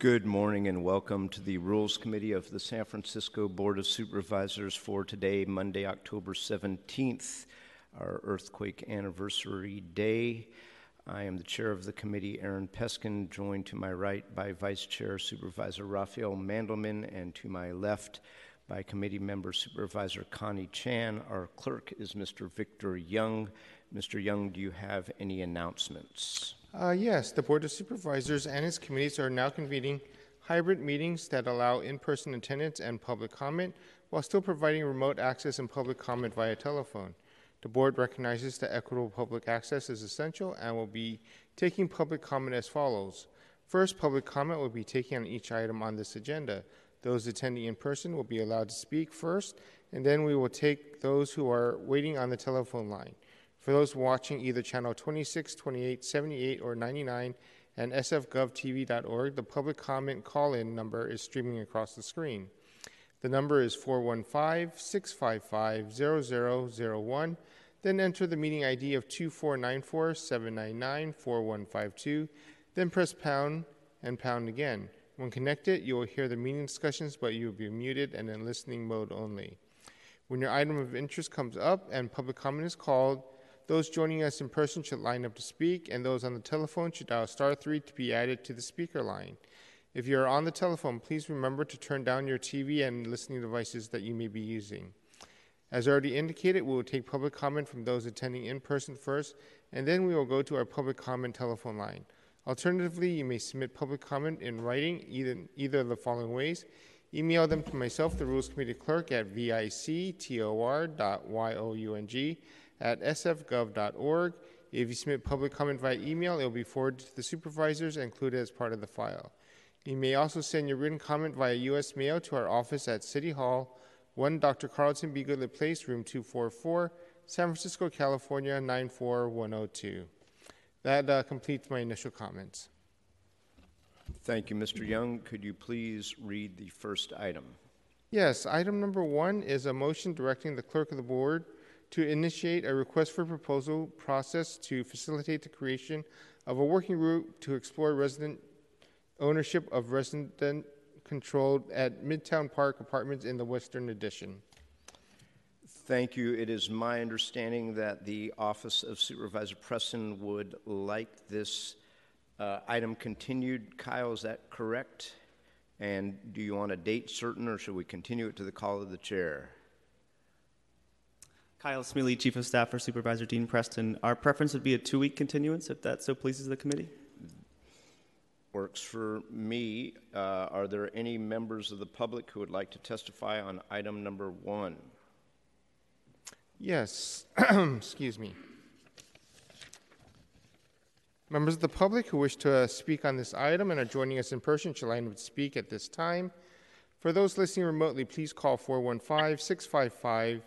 Good morning and welcome to the Rules Committee of the San Francisco Board of Supervisors for today, Monday, October 17th, our earthquake anniversary day. I am the chair of the committee, Aaron Peskin, joined to my right by Vice Chair Supervisor Rafael Mandelman, and to my left by committee member Supervisor Connie Chan. Our clerk is Mr. Victor Young. Mr. Young, do you have any announcements? Uh, yes, the Board of Supervisors and its committees are now convening hybrid meetings that allow in person attendance and public comment while still providing remote access and public comment via telephone. The Board recognizes that equitable public access is essential and will be taking public comment as follows. First, public comment will be taken on each item on this agenda. Those attending in person will be allowed to speak first, and then we will take those who are waiting on the telephone line. For those watching either channel 26, 28, 78, or 99 and sfgovtv.org, the public comment call in number is streaming across the screen. The number is 415 655 0001. Then enter the meeting ID of 2494 799 4152. Then press pound and pound again. When connected, you will hear the meeting discussions, but you will be muted and in listening mode only. When your item of interest comes up and public comment is called, those joining us in person should line up to speak, and those on the telephone should dial star 3 to be added to the speaker line. If you are on the telephone, please remember to turn down your TV and listening devices that you may be using. As already indicated, we will take public comment from those attending in person first, and then we will go to our public comment telephone line. Alternatively, you may submit public comment in writing either, either of the following ways. Email them to myself, the Rules Committee Clerk, at victor.young at sfgov.org. If you submit public comment via email, it will be forwarded to the supervisors and included as part of the file. You may also send your written comment via U.S. mail to our office at City Hall, 1 Dr. Carlton B. Goodlett Place, room 244, San Francisco, California, 94102. That uh, completes my initial comments. Thank you, Mr. Young. Could you please read the first item? Yes, item number one is a motion directing the clerk of the board to initiate a request for proposal process to facilitate the creation of a working group to explore resident ownership of resident controlled at Midtown Park Apartments in the Western Addition. Thank you. It is my understanding that the Office of Supervisor Preston would like this uh, item continued. Kyle, is that correct? And do you want a date certain or should we continue it to the call of the chair? Kyle Smeallie, Chief of Staff for Supervisor Dean Preston. Our preference would be a two week continuance if that so pleases the committee. Works for me. Uh, are there any members of the public who would like to testify on item number one? Yes, excuse me. Members of the public who wish to uh, speak on this item and are joining us in person shall line up speak at this time. For those listening remotely, please call 415 655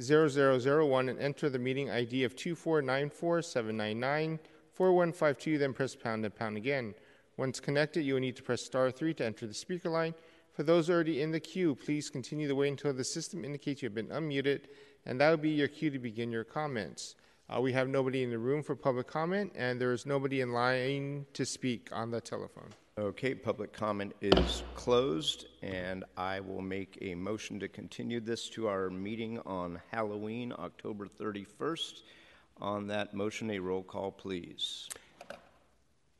0001 and enter the meeting ID of 24947994152, then press pound and pound again. Once connected, you will need to press star 3 to enter the speaker line. For those already in the queue, please continue to wait until the system indicates you have been unmuted, and that will be your cue to begin your comments. Uh, we have nobody in the room for public comment, and there is nobody in line to speak on the telephone. Okay, public comment is closed, and I will make a motion to continue this to our meeting on Halloween, October 31st. On that motion, a roll call, please.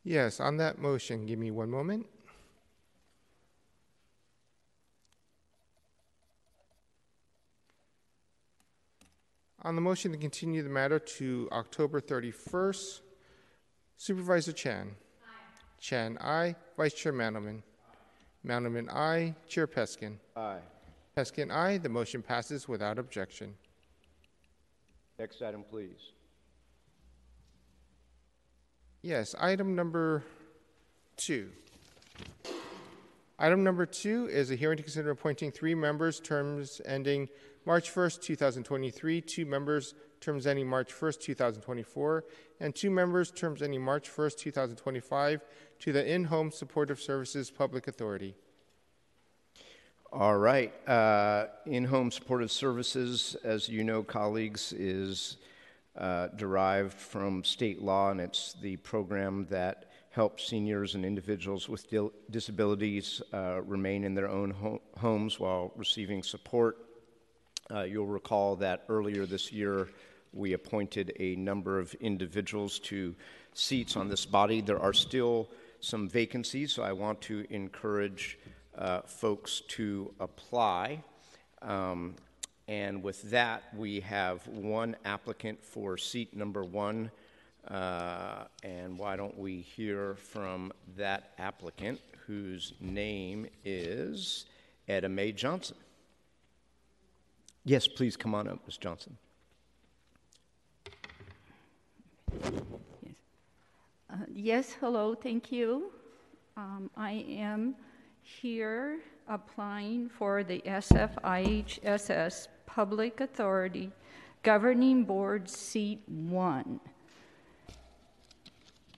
Yes, on that motion, give me one moment. On the motion to continue the matter to October 31st, Supervisor Chan. Chan, aye. Vice Chair Mandelman. Mandelman, aye. Chair Peskin. Aye. Peskin, aye. The motion passes without objection. Next item, please. Yes, item number two. Item number two is a hearing to consider appointing three members, terms ending March 1st, 2023, two members, terms ending March 1st, 2024, and two members, terms ending March 1st, 2025, to the In Home Supportive Services Public Authority. All right. Uh, In home supportive services, as you know, colleagues, is uh, derived from state law, and it's the program that helps seniors and individuals with dil- disabilities uh, remain in their own ho- homes while receiving support. Uh, you'll recall that earlier this year we appointed a number of individuals to seats on this body. There are still some vacancies, so I want to encourage uh, folks to apply. Um, and with that, we have one applicant for seat number one. Uh, and why don't we hear from that applicant whose name is Etta Mae Johnson? Yes, please come on up, Ms. Johnson. Uh, Yes, hello, thank you. Um, I am here applying for the SFIHSS Public Authority Governing Board Seat 1.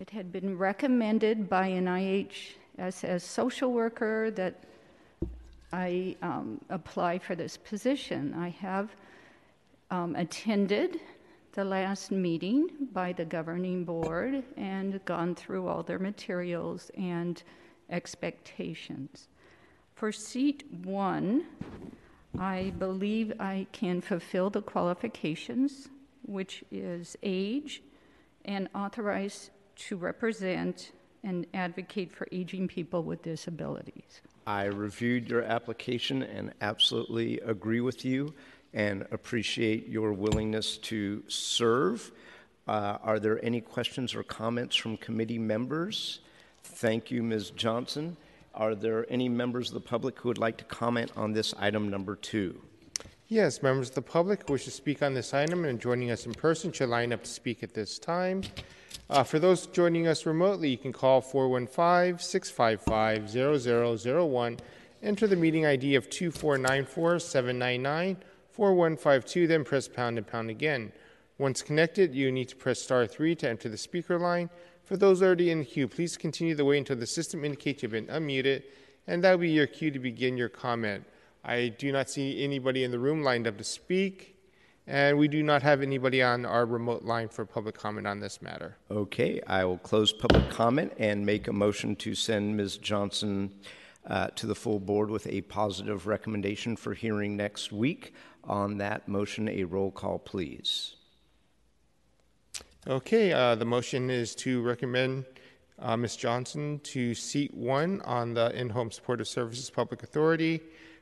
It had been recommended by an IHSS social worker that I um, apply for this position. I have um, attended the last meeting by the governing board and gone through all their materials and expectations. For seat one, I believe I can fulfill the qualifications, which is age and authorized to represent and advocate for aging people with disabilities. I reviewed your application and absolutely agree with you and appreciate your willingness to serve. Uh, are there any questions or comments from committee members? Thank you, Ms. Johnson. Are there any members of the public who would like to comment on this item number two? Yes, members of the public who wish to speak on this item and joining us in person should line up to speak at this time. Uh, for those joining us remotely, you can call 415 655 0001. Enter the meeting ID of 2494 799 4152, then press pound and pound again. Once connected, you need to press star 3 to enter the speaker line. For those already in the queue, please continue to wait until the system indicates you've been unmuted, and that will be your cue to begin your comment. I do not see anybody in the room lined up to speak, and we do not have anybody on our remote line for public comment on this matter. Okay, I will close public comment and make a motion to send Ms. Johnson uh, to the full board with a positive recommendation for hearing next week. On that motion, a roll call, please. Okay, uh, the motion is to recommend uh, Ms. Johnson to seat one on the In-Home Supportive Services Public Authority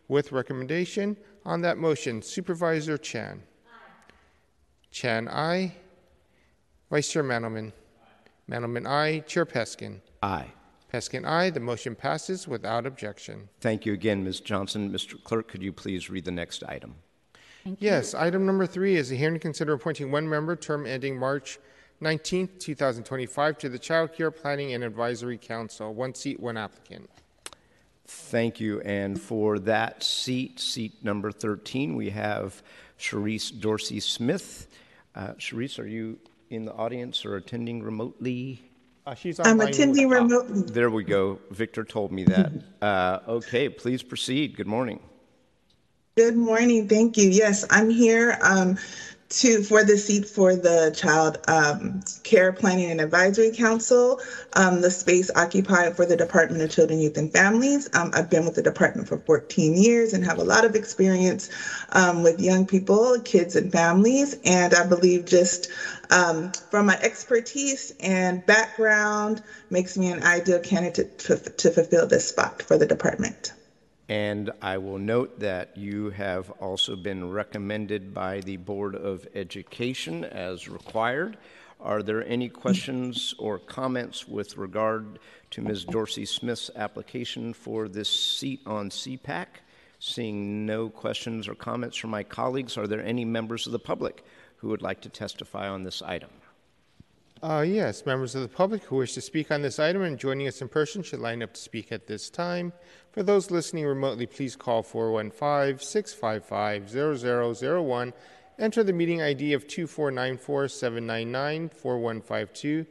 with recommendation. On that motion, Supervisor Chan. Aye. Chan, aye. Vice Chair Mandelman. Aye. Mandelman, aye. Chair Peskin. Aye. Peskin, aye. The motion passes without objection. Thank you again, Ms. Johnson. Mr. Clerk, could you please read the next item? Thank you. Yes, item number three is a hearing to consider appointing one member, term ending March 19th, 2025, to the Child Care Planning and Advisory Council. One seat, one applicant. Thank you. And for that seat, seat number 13, we have Sharice Dorsey Smith. Uh, Sharice, are you in the audience or attending remotely? Uh, she's I'm attending remotely. There we go. Victor told me that. Uh, okay, please proceed. Good morning. Good morning. Thank you. Yes, I'm here um, to for the seat for the Child um, Care Planning and Advisory Council, um, the space occupied for the Department of Children, Youth, and Families. Um, I've been with the department for 14 years and have a lot of experience um, with young people, kids, and families. And I believe just um, from my expertise and background makes me an ideal candidate to, to fulfill this spot for the department. And I will note that you have also been recommended by the Board of Education as required. Are there any questions or comments with regard to Ms. Dorsey Smith's application for this seat on CPAC? Seeing no questions or comments from my colleagues, are there any members of the public who would like to testify on this item? Uh, yes, members of the public who wish to speak on this item and joining us in person should line up to speak at this time. For those listening remotely, please call 415 655 0001. Enter the meeting ID of 2494 799 4152.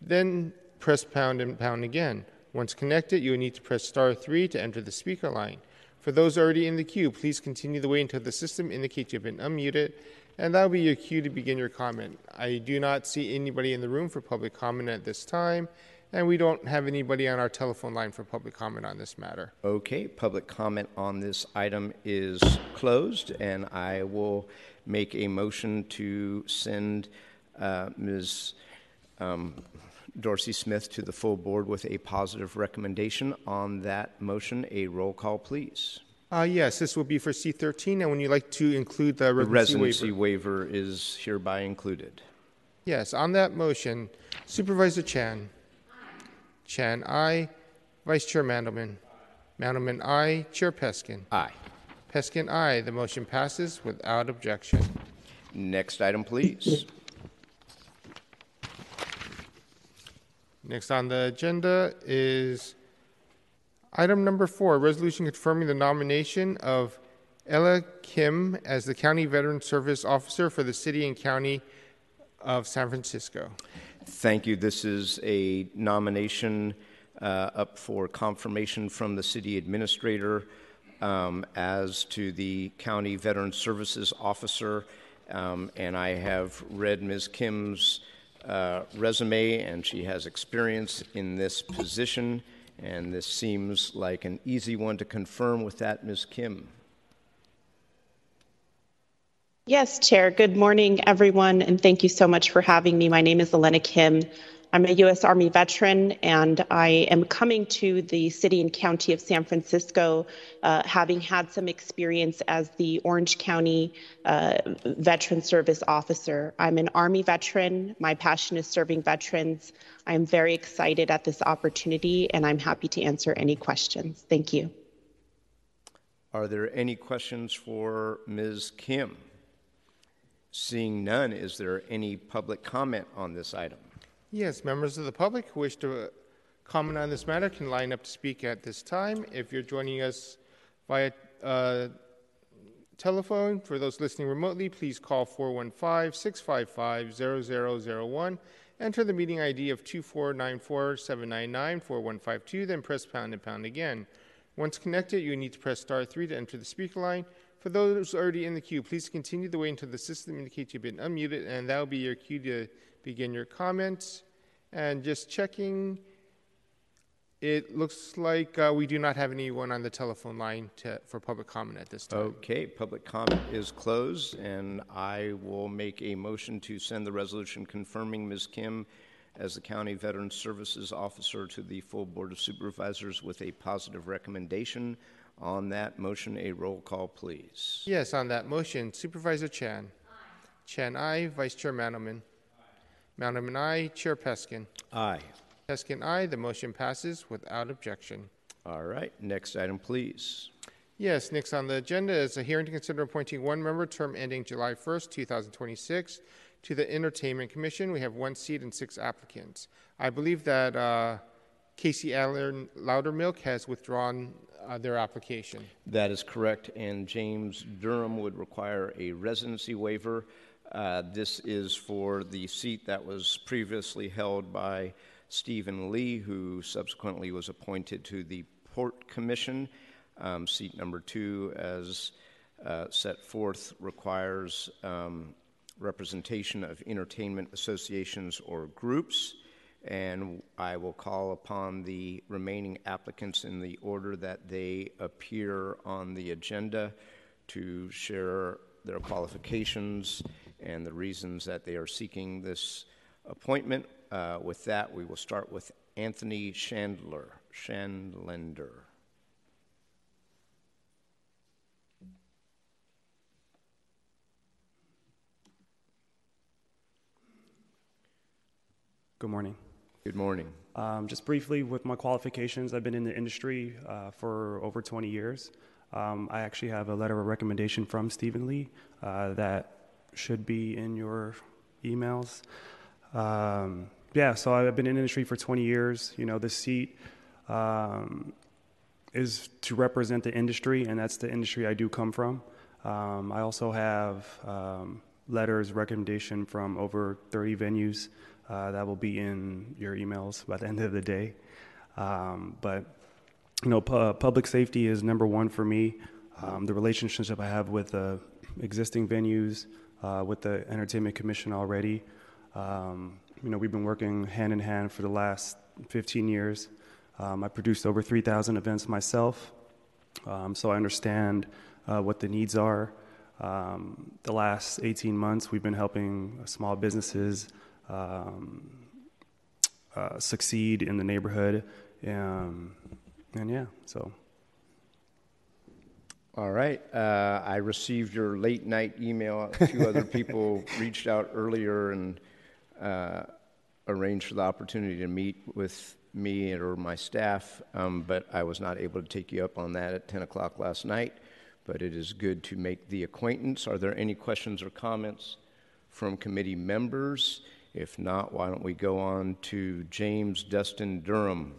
Then press pound and pound again. Once connected, you will need to press star 3 to enter the speaker line. For those already in the queue, please continue to wait until the system indicates you've been unmuted, and that will be your cue to begin your comment. I do not see anybody in the room for public comment at this time, And we don't have anybody on our telephone line for public comment on this matter. Okay, public comment on this item is closed, and I will make a motion to send uh, Ms. um, Dorsey Smith to the full board with a positive recommendation. On that motion, a roll call, please. Uh, yes, this will be for C13, and when you like to include the residency, The residency waiver. waiver is hereby included. Yes, on that motion, Supervisor Chan. Chan, aye. Vice Chair Mandelman. Mandelman, aye. Chair Peskin. Aye. Peskin, aye. The motion passes without objection. Next item, please. Next on the agenda is item number four, resolution confirming the nomination of Ella Kim as the County Veteran Service Officer for the City and County of San Francisco. Thank you. This is a nomination uh, up for confirmation from the city administrator um, as to the county veteran services officer. Um, and I have read Ms. Kim's uh, resume, and she has experience in this position. And this seems like an easy one to confirm with that, Ms. Kim. Yes, Chair. Good morning, everyone, and thank you so much for having me. My name is Elena Kim. I'm a U.S. Army veteran, and I am coming to the city and county of San Francisco, uh, having had some experience as the Orange County uh, Veteran Service Officer. I'm an Army veteran. My passion is serving veterans. I'm very excited at this opportunity, and I'm happy to answer any questions. Thank you. Are there any questions for Ms. Kim? Seeing none, is there any public comment on this item? Yes, members of the public who wish to uh, comment on this matter can line up to speak at this time. If you're joining us via uh, telephone, for those listening remotely, please call 415 655 0001. Enter the meeting ID of 2494 799 4152, then press pound and pound again. Once connected, you need to press star 3 to enter the speaker line. For those already in the queue, please continue to wait until the system indicates you've been unmuted, and that will be your cue to begin your comments. And just checking, it looks like uh, we do not have anyone on the telephone line to, for public comment at this time. Okay, public comment is closed, and I will make a motion to send the resolution confirming Ms. Kim as the County Veteran Services Officer to the full Board of Supervisors with a positive recommendation. On that motion, a roll call, please. Yes, on that motion, Supervisor Chan. Aye. Chan, aye. Vice Chair Mandelman. Mandelman, aye. Chair Peskin. Aye. Peskin, aye. The motion passes without objection. All right, next item, please. Yes, next on the agenda is a hearing to consider appointing one member term ending July 1st, 2026 to the Entertainment Commission. We have one seat and six applicants. I believe that uh, Casey Allen Loudermilk has withdrawn uh, their application. That is correct, and James Durham would require a residency waiver. Uh, This is for the seat that was previously held by Steven Lee, who subsequently was appointed to the Port Commission. Um, Seat number two, as uh, set forth, requires um, representation of entertainment associations or groups. And I will call upon the remaining applicants in the order that they appear on the agenda to share their qualifications and the reasons that they are seeking this appointment. Uh, With that, we will start with Anthony Chandler, Chandlender. Good morning. Good morning. Um, just briefly, with my qualifications, I've been in the industry uh, for over 20 years. Um, I actually have a letter of recommendation from Steven Lee uh, that should be in your emails. Um, yeah, so I've been in industry for 20 years. You know, the seat um, is to represent the industry, and that's the industry I do come from. Um, I also have um, letters recommendation from over 30 venues uh, that will be in your emails by the end of the day. Um, but you know, pu- public safety is number one for me. Um, the relationship I have with uh, existing venues, uh, with the Entertainment Commission already. Um, you know, we've been working hand in hand for the last 15 years. Um, I produced over 3,000 events myself, um, so I understand uh, what the needs are. Um, the last 18 months, we've been helping small businesses um, uh, succeed in the neighborhood. Um, and yeah, so. All right. Uh, I received your late night email. A few other people reached out earlier and uh, arranged for the opportunity to meet with me or my staff, um, but I was not able to take you up on that at 10 o'clock last night. But it is good to make the acquaintance. Are there any questions or comments from committee members? If not, why don't we go on to James Dustin Durham?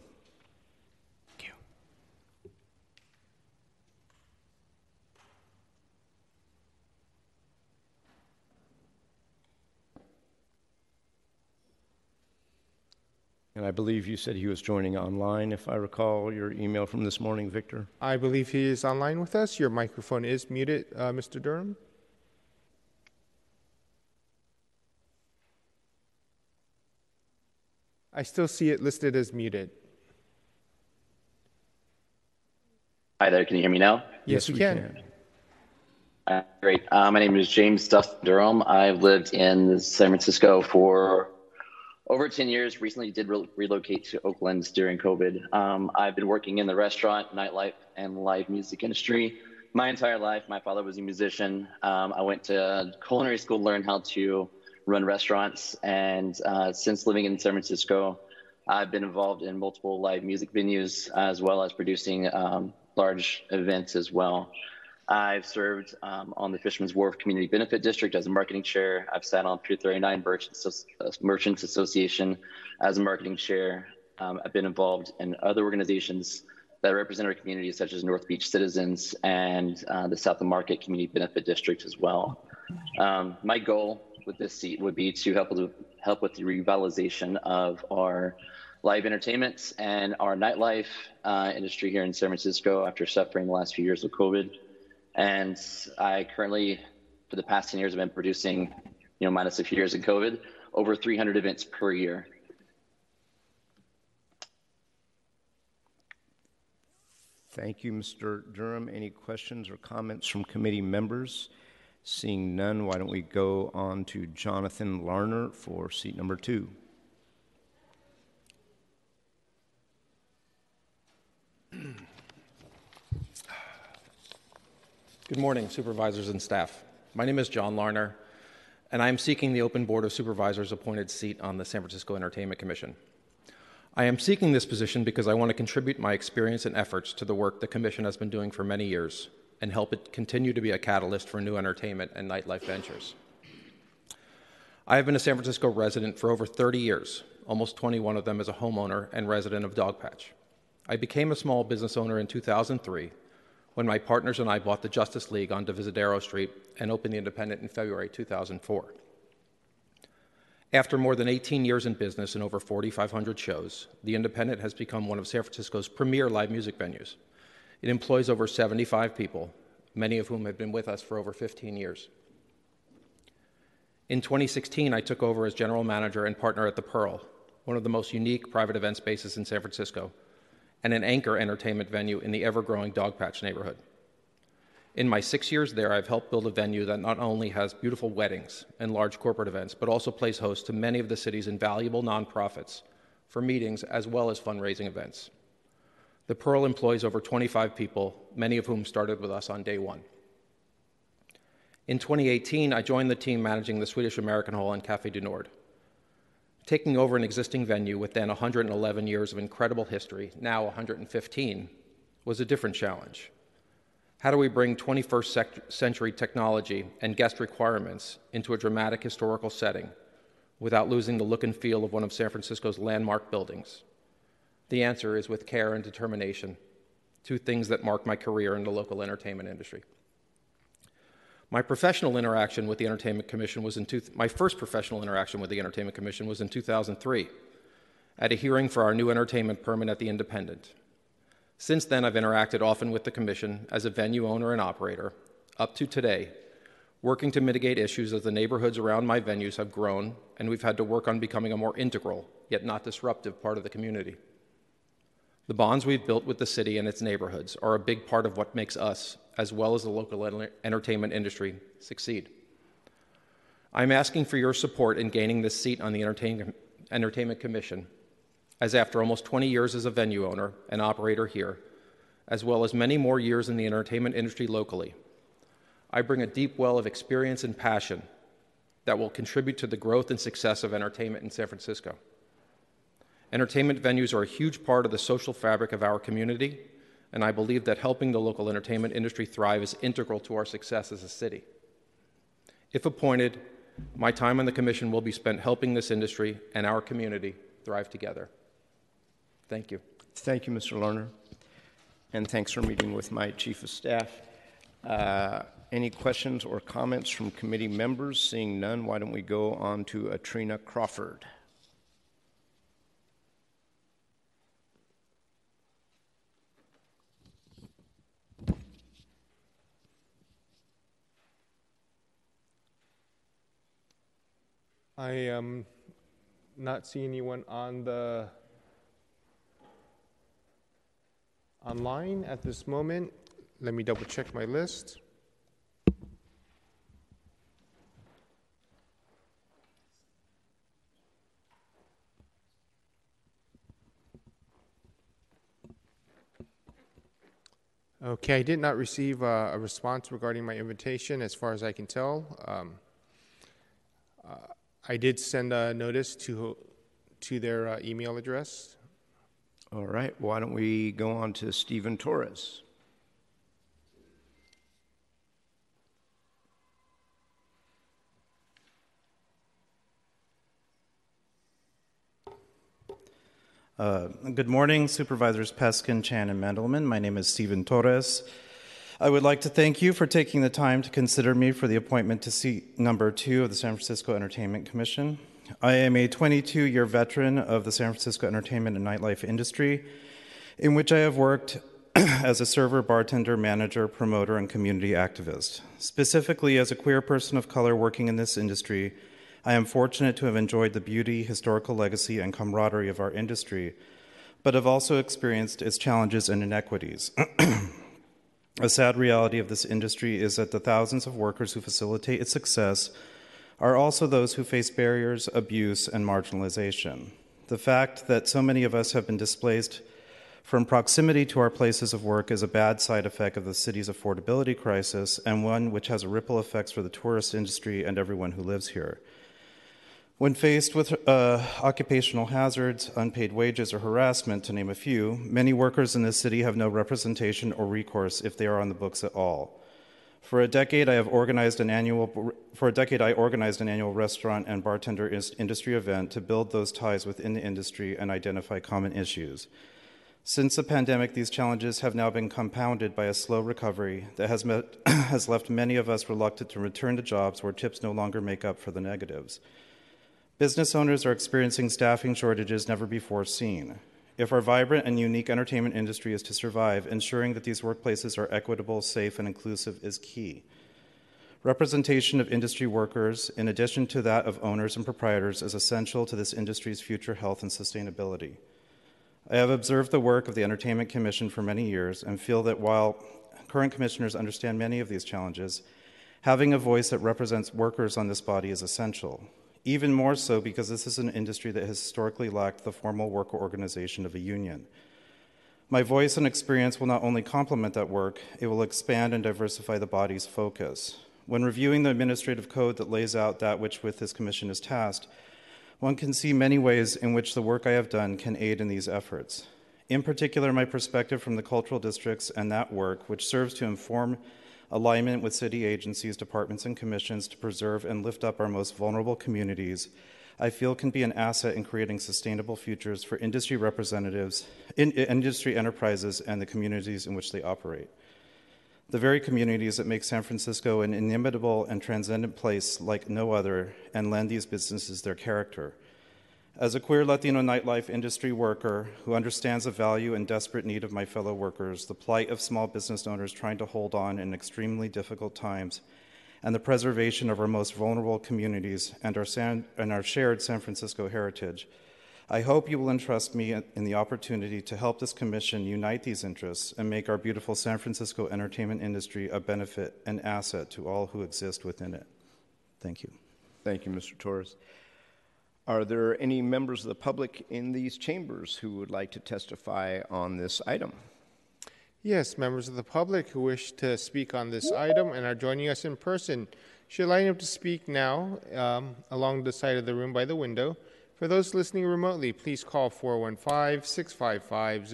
And I believe you said he was joining online, if I recall your email from this morning, Victor. I believe he is online with us. Your microphone is muted, uh, Mr. Durham. I still see it listed as muted. Hi there, can you hear me now? Yes, we can. Uh, great. Uh, my name is James Duff Durham. I've lived in San Francisco for over 10 years. Recently did re- relocate to Oakland during COVID. Um, I've been working in the restaurant, nightlife, and live music industry my entire life. My father was a musician. Um, I went to culinary school to learn how to run restaurants. And uh, since living in San Francisco, I've been involved in multiple live music venues as well as producing um, large events as well. I've served um, on the Fisherman's Wharf Community Benefit District as a marketing chair. I've sat on Pier 39 Merchants, uh, Merchants Association as a marketing chair. Um, I've been involved in other organizations that represent our communities, such as North Beach Citizens and uh, the South of Market Community Benefit District as well. Um, my goal with this seat would be to help with, help with the revitalization of our live entertainment and our nightlife uh, industry here in San Francisco after suffering the last few years of COVID. And I currently, for the past 10 years, have been producing, you know, minus a few years in COVID, over 300 events per year. Thank you, Mr. Durham. Any questions or comments from committee members? Seeing none, why don't we go on to Jonathan Larner for seat number two? Good morning, supervisors and staff. My name is John Larner, and I am seeking the open Board of Supervisors appointed seat on the San Francisco Entertainment Commission. I am seeking this position because I want to contribute my experience and efforts to the work the Commission has been doing for many years and help it continue to be a catalyst for new entertainment and nightlife ventures. I have been a San Francisco resident for over 30 years, almost 21 of them as a homeowner and resident of Dogpatch. I became a small business owner in 2003 when my partners and I bought the Justice League on Divisadero Street and opened the Independent in February 2004. After more than 18 years in business and over 4,500 shows, the Independent has become one of San Francisco's premier live music venues. It employs over 75 people, many of whom have been with us for over 15 years. In 2016, I took over as general manager and partner at The Pearl, one of the most unique private event spaces in San Francisco, and an anchor entertainment venue in the ever growing Dogpatch neighborhood. In my six years there, I've helped build a venue that not only has beautiful weddings and large corporate events, but also plays host to many of the city's invaluable nonprofits for meetings as well as fundraising events. The Pearl employs over 25 people, many of whom started with us on day one. In 2018, I joined the team managing the Swedish American Hall and Cafe du Nord. Taking over an existing venue with then 111 years of incredible history, now 115, was a different challenge. How do we bring 21st century technology and guest requirements into a dramatic historical setting without losing the look and feel of one of San Francisco's landmark buildings? The answer is with care and determination, two things that mark my career in the local entertainment industry. My professional interaction with the Entertainment Commission was in two, my first professional interaction with the Entertainment Commission was in 2003 at a hearing for our new entertainment permit at the Independent. Since then, I've interacted often with the Commission as a venue owner and operator, up to today, working to mitigate issues as the neighborhoods around my venues have grown, and we've had to work on becoming a more integral, yet not disruptive, part of the community. The bonds we've built with the city and its neighborhoods are a big part of what makes us, as well as the local entertainment industry, succeed. I'm asking for your support in gaining this seat on the Entertainment, Entertainment Commission, as after almost 20 years as a venue owner and operator here, as well as many more years in the entertainment industry locally, I bring a deep well of experience and passion that will contribute to the growth and success of entertainment in San Francisco. Entertainment venues are a huge part of the social fabric of our community, and I believe that helping the local entertainment industry thrive is integral to our success as a city. If appointed, my time on the Commission will be spent helping this industry and our community thrive together. Thank you. Thank you, Mr. Lerner. And thanks for meeting with my Chief of Staff. Uh, any questions or comments from committee members? Seeing none, why don't we go on to Atrina Crawford? I am not seeing anyone on the online at this moment. Let me double check my list. Okay, I did not receive a response regarding my invitation as far as I can tell. Um, uh, I did send a notice to, to their uh, email address. All right, why don't we go on to Stephen Torres? Uh, good morning, Supervisors Peskin, Chan, and Mandelman. My name is Stephen Torres. I would like to thank you for taking the time to consider me for the appointment to seat number two of the San Francisco Entertainment Commission. I am a 22 year veteran of the San Francisco entertainment and nightlife industry, in which I have worked as a server, bartender, manager, promoter, and community activist. Specifically, as a queer person of color working in this industry, I am fortunate to have enjoyed the beauty, historical legacy, and camaraderie of our industry, but have also experienced its challenges and inequities. A sad reality of this industry is that the thousands of workers who facilitate its success are also those who face barriers, abuse, and marginalization. The fact that so many of us have been displaced from proximity to our places of work is a bad side effect of the city's affordability crisis and one which has ripple effects for the tourist industry and everyone who lives here. When faced with uh, occupational hazards, unpaid wages, or harassment, to name a few, many workers in this city have no representation or recourse if they are on the books at all. For a decade, I have organized an annual. For a decade, I organized an annual restaurant and bartender industry event to build those ties within the industry and identify common issues. Since the pandemic, these challenges have now been compounded by a slow recovery that has, met, has left many of us reluctant to return to jobs where tips no longer make up for the negatives. Business owners are experiencing staffing shortages never before seen. If our vibrant and unique entertainment industry is to survive, ensuring that these workplaces are equitable, safe, and inclusive is key. Representation of industry workers, in addition to that of owners and proprietors, is essential to this industry's future health and sustainability. I have observed the work of the Entertainment Commission for many years and feel that while current commissioners understand many of these challenges, having a voice that represents workers on this body is essential even more so because this is an industry that has historically lacked the formal worker organization of a union. My voice and experience will not only complement that work, it will expand and diversify the body's focus. When reviewing the administrative code that lays out that which with this commission is tasked, one can see many ways in which the work I have done can aid in these efforts. In particular, my perspective from the cultural districts and that work, which serves to inform alignment with city agencies, departments, and commissions to preserve and lift up our most vulnerable communities, I feel can be an asset in creating sustainable futures for industry representatives, in, industry enterprises, and the communities in which they operate. The very communities that make San Francisco an inimitable and transcendent place like no other and lend these businesses their character. As a queer Latino nightlife industry worker who understands the value and desperate need of my fellow workers, the plight of small business owners trying to hold on in extremely difficult times, and the preservation of our most vulnerable communities and our, San, and our shared San Francisco heritage. I hope you will entrust me in the opportunity to help this commission unite these interests and make our beautiful San Francisco entertainment industry a benefit and asset to all who exist within it. Thank you. Thank you, Mr. Torres. Are there any members of the public in these chambers who would like to testify on this item? Yes, members of the public who wish to speak on this item and are joining us in person should line up to speak now um, along the side of the room by the window. For those listening remotely, please call 415 655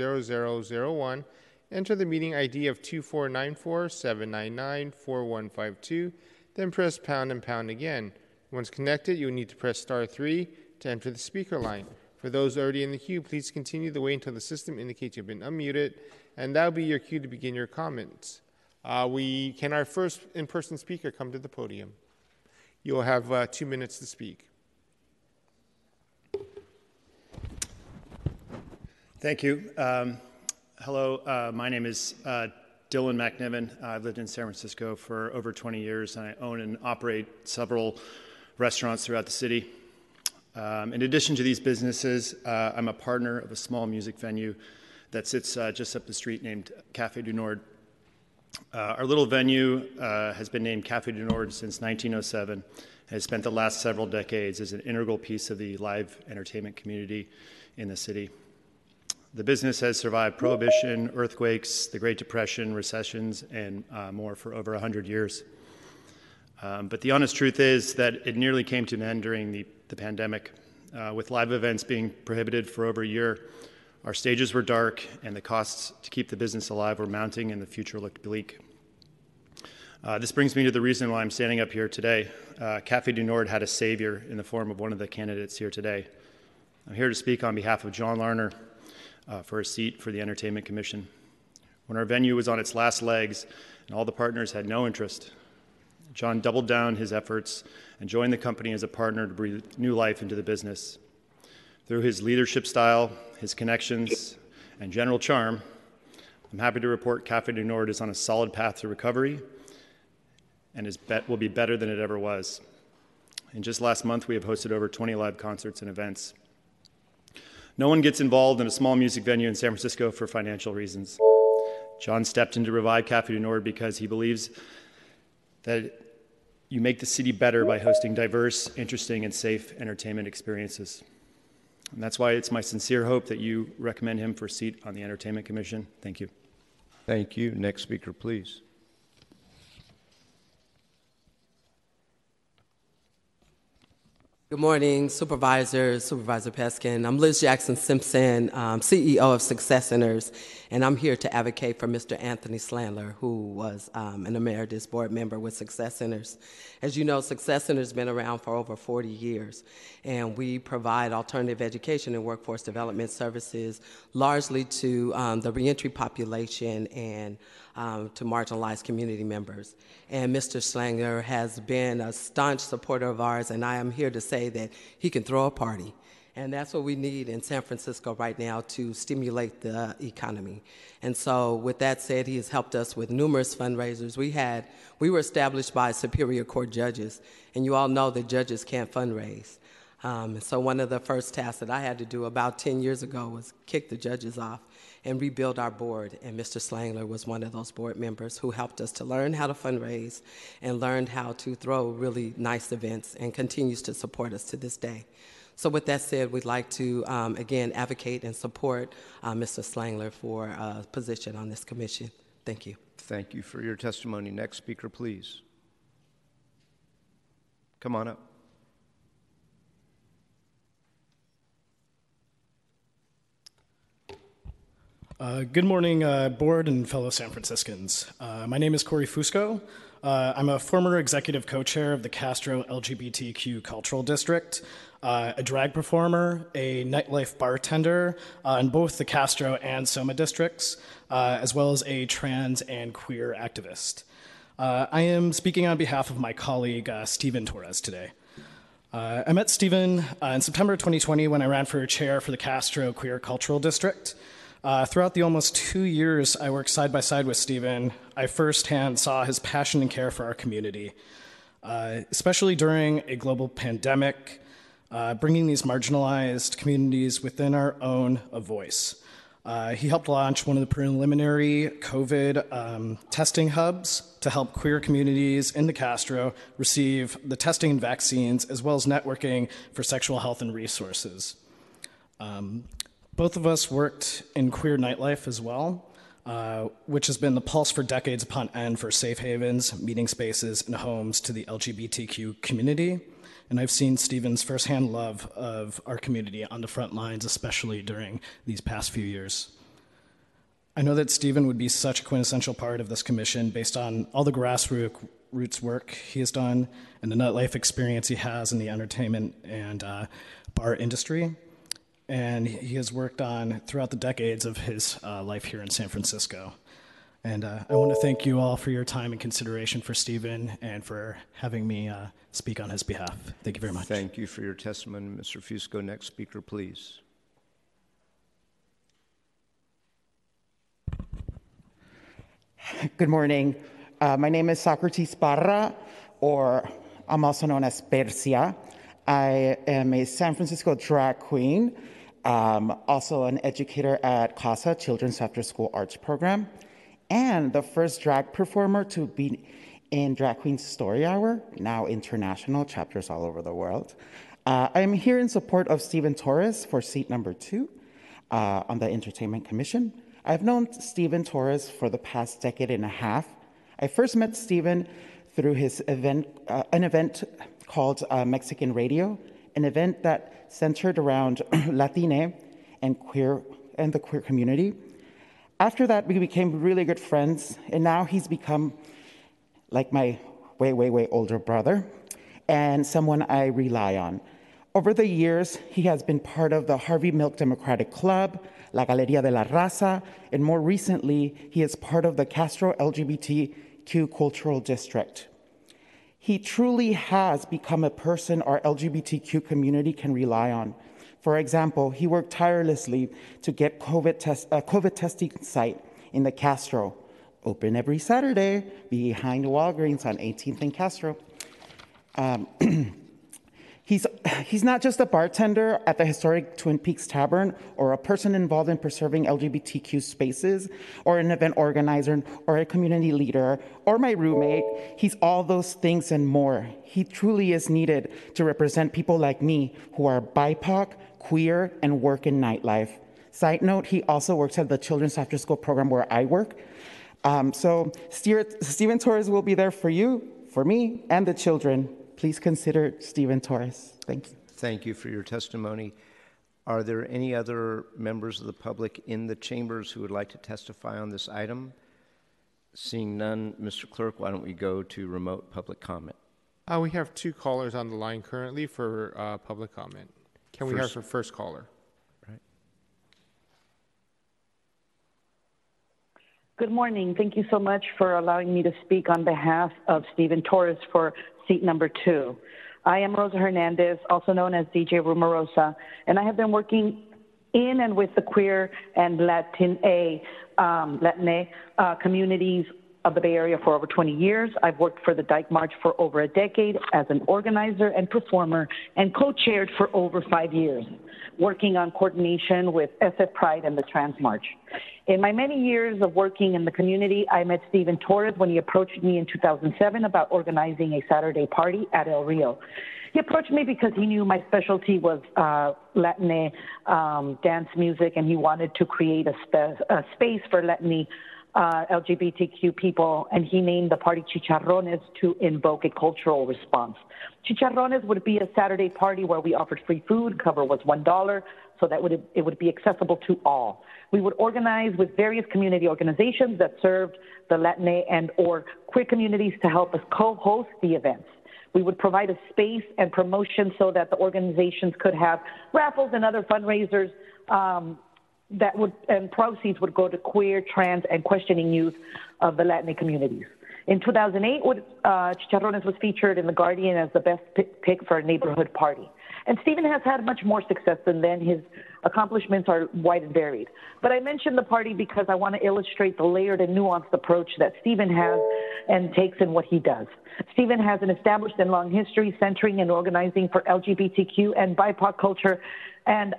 0001. Enter the meeting ID of 2494 799 4152, then press pound and pound again. Once connected, you will need to press star 3 to enter the speaker line. For those already in the queue, please continue to wait until the system indicates you've been unmuted, and that'll be your cue to begin your comments. Uh, we can our first in-person speaker come to the podium. You'll have uh, two minutes to speak. Thank you. Um, hello, uh, my name is uh, Dylan MacNiven. I've lived in San Francisco for over 20 years, and I own and operate several restaurants throughout the city. Um, in addition to these businesses, uh, I'm a partner of a small music venue that sits uh, just up the street named Cafe du Nord. Uh, our little venue uh, has been named Cafe du Nord since 1907 has spent the last several decades as an integral piece of the live entertainment community in the city. The business has survived prohibition, earthquakes, the Great Depression, recessions, and uh, more for over 100 years. Um, but the honest truth is that it nearly came to an end during the, the pandemic. Uh, with live events being prohibited for over a year, our stages were dark, and the costs to keep the business alive were mounting, and the future looked bleak. Uh, this brings me to the reason why I'm standing up here today. Uh, Cafe du Nord had a savior in the form of one of the candidates here today. I'm here to speak on behalf of John Larner, uh, for a seat for the Entertainment Commission. When our venue was on its last legs and all the partners had no interest, John doubled down his efforts and joined the company as a partner to breathe new life into the business. Through his leadership style, his connections, and general charm, I'm happy to report Cafe du Nord is on a solid path to recovery and is bet will be better than it ever was. In just last month, we have hosted over 20 live concerts and events. No one gets involved in a small music venue in San Francisco for financial reasons. John stepped in to revive Cafe du Nord because he believes that you make the city better by hosting diverse, interesting, and safe entertainment experiences. And that's why it's my sincere hope that you recommend him for a seat on the Entertainment Commission. Thank you. Thank you. Next speaker, please. Good morning, Supervisor, Supervisor Peskin. I'm Liz Jackson Simpson, um, CEO of Success Centers, and I'm here to advocate for Mr. Anthony Slandler, who was um, an emeritus board member with Success Centers. As you know, Success Centers has been around for over 40 years, and we provide alternative education and workforce development services largely to um, the reentry population and um, to marginalized community members. And Mr. Slandler has been a staunch supporter of ours, and I am here to say that he can throw a party. And that's what we need in San Francisco right now to stimulate the economy. And so, with that said, he has helped us with numerous fundraisers. We had, we were established by Superior Court judges, and you all know that judges can't fundraise. Um, so, one of the first tasks that I had to do about 10 years ago was kick the judges off and rebuild our board. And Mr. Slangler was one of those board members who helped us to learn how to fundraise and learned how to throw really nice events and continues to support us to this day. So, with that said, we'd like to um, again advocate and support uh, Mr. Slangler for a position on this commission. Thank you. Thank you for your testimony. Next speaker, please. Come on up. Uh, good morning, uh, board and fellow San Franciscans. Uh, my name is Corey Fusco. Uh, I'm a former executive co chair of the Castro LGBTQ Cultural District, uh, a drag performer, a nightlife bartender in both the Castro and Soma districts, as well as a trans and queer activist. I am speaking on behalf of my colleague, Stephen Torres, today. I met Stephen in September 2020 when I ran for chair for the Castro Queer Cultural District. Uh, throughout the almost two years I worked side by side with Stephen, I firsthand saw his passion and care for our community. uh, especially during a global pandemic, uh, bringing these marginalized communities within our own a voice. Uh, he helped launch one of the preliminary COVID um, testing hubs to help queer communities in the Castro receive the testing and vaccines, as well as networking for sexual health and resources. Um, both of us worked in queer nightlife as well, uh, which has been the pulse for decades upon end for safe havens, meeting spaces, and homes to the LGBTQ community. And I've seen Stephen's firsthand love of our community on the front lines, especially during these past few years. I know that Stephen would be such a quintessential part of this commission based on all the grassroots work he has done and the nightlife experience he has in the entertainment and uh, bar industry and he has worked on throughout the decades of his uh, life here in San Francisco. And uh, I want to thank you all for your time and consideration for Stephen and for having me uh, speak on his behalf. Thank you very much. Thank you for your testimony, Mr. Fusco. Next speaker, please. Good morning. Uh, my name is Socrates Barra, or I'm also known as Persia. I am a San Francisco drag queen um, also an educator at CASA, Children's After School Arts Program, and the first drag performer to be in Drag Queen's Story Hour, now international, chapters all over the world. Uh, I'm here in support of Stephen Torres for seat number two uh, on the Entertainment Commission. I've known Stephen Torres for the past decade and a half. I first met Stephen through his event, uh, an event called uh, Mexican Radio, an event that centered around Latine and queer and the queer community. After that, we became really good friends, and now he's become like my way, way, way older brother and someone I rely on. Over the years, he has been part of the Harvey Milk Democratic Club, La Galeria de la Raza, and more recently, he is part of the Castro LGBTQ Cultural District. He truly has become a person our LGBTQ community can rely on. For example, he worked tirelessly to get COVID test, a COVID testing site in the Castro, open every Saturday behind Walgreens on 18th and Castro. Um, He's, he's not just a bartender at the historic Twin Peaks Tavern or a person involved in preserving LGBTQ spaces or an event organizer or a community leader or my roommate. He's all those things and more. He truly is needed to represent people like me who are BIPOC, queer, and work in nightlife. Side note, he also works at the Children's After School program where I work. Um, so Stephen Torres will be there for you, for me, and the children please consider Stephen Torres. Thank you. Thank you for your testimony. Are there any other members of the public in the chambers who would like to testify on this item? Seeing none, Mr. Clerk, why don't we go to remote public comment? Uh, we have two callers on the line currently for uh, public comment. Can we First- have our first caller? Right. Good morning. Thank you so much for allowing me to speak on behalf of Stephen Torres for seat number two. I am Rosa Hernandez, also known as DJ Rumorosa, and I have been working in and with the queer and Latin A, um, uh, communities of the Bay Area for over 20 years. I've worked for the Dyke March for over a decade as an organizer and performer and co-chaired for over five years, working on coordination with SF Pride and the Trans March. In my many years of working in the community, I met Stephen Torres when he approached me in 2007 about organizing a Saturday party at El Rio. He approached me because he knew my specialty was uh, Latin um, dance music, and he wanted to create a, a space for Latin uh, LGBTQ people, and he named the party Chicharrones to invoke a cultural response. Chicharrones would be a Saturday party where we offered free food, cover was $1, so that would, it would be accessible to all. We would organize with various community organizations that served the Latin and or queer communities to help us co-host the events. We would provide a space and promotion so that the organizations could have raffles and other fundraisers um, that would and proceeds would go to queer, trans, and questioning youth of the Latin communities. In 2008, uh, Chicharrones was featured in The Guardian as the best pick for a neighborhood party. And Stephen has had much more success than then. His accomplishments are wide and varied. But I mentioned the party because I want to illustrate the layered and nuanced approach that Stephen has and takes in what he does. Stephen has an established and long history centering and organizing for LGBTQ and BIPOC culture and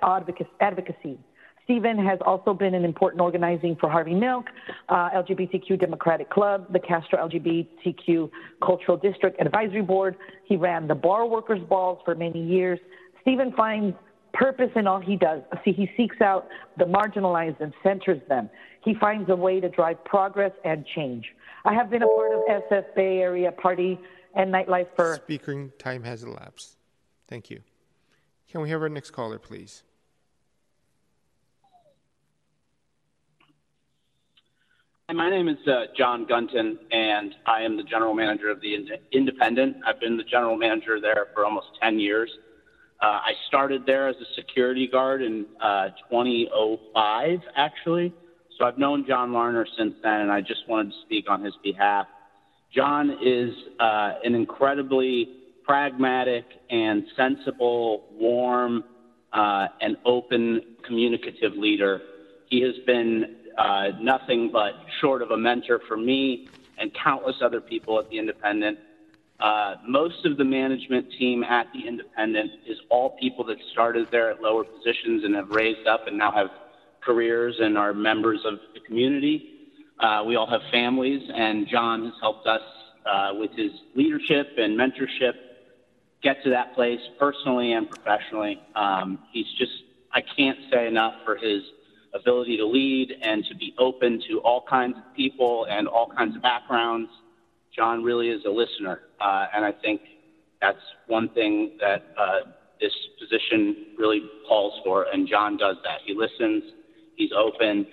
advocacy. Stephen has also been an important organizing for Harvey Milk, uh, LGBTQ Democratic Club, the Castro LGBTQ Cultural District Advisory Board. He ran the Bar Workers Balls for many years. Stephen finds purpose in all he does. See, he seeks out the marginalized and centers them. He finds a way to drive progress and change. I have been a part of SF Bay Area Party and nightlife for. Speaking time has elapsed. Thank you. Can we have our next caller, please? My name is uh, John Gunton, and I am the general manager of the Independent. I've been the general manager there for almost 10 years. Uh, I started there as a security guard in uh, 2005, actually. So I've known John Larner since then, and I just wanted to speak on his behalf. John is uh, an incredibly pragmatic and sensible, warm, uh, and open communicative leader. He has been uh, nothing but short of a mentor for me and countless other people at the Independent. Uh, most of the management team at the Independent is all people that started there at lower positions and have raised up and now have careers and are members of the community. Uh, we all have families, and John has helped us uh, with his leadership and mentorship get to that place personally and professionally. Um, he's just, I can't say enough for his ability to lead and to be open to all kinds of people and all kinds of backgrounds. John really is a listener, uh, and I think that's one thing that uh, this position really calls for, and John does that. He listens, he's open,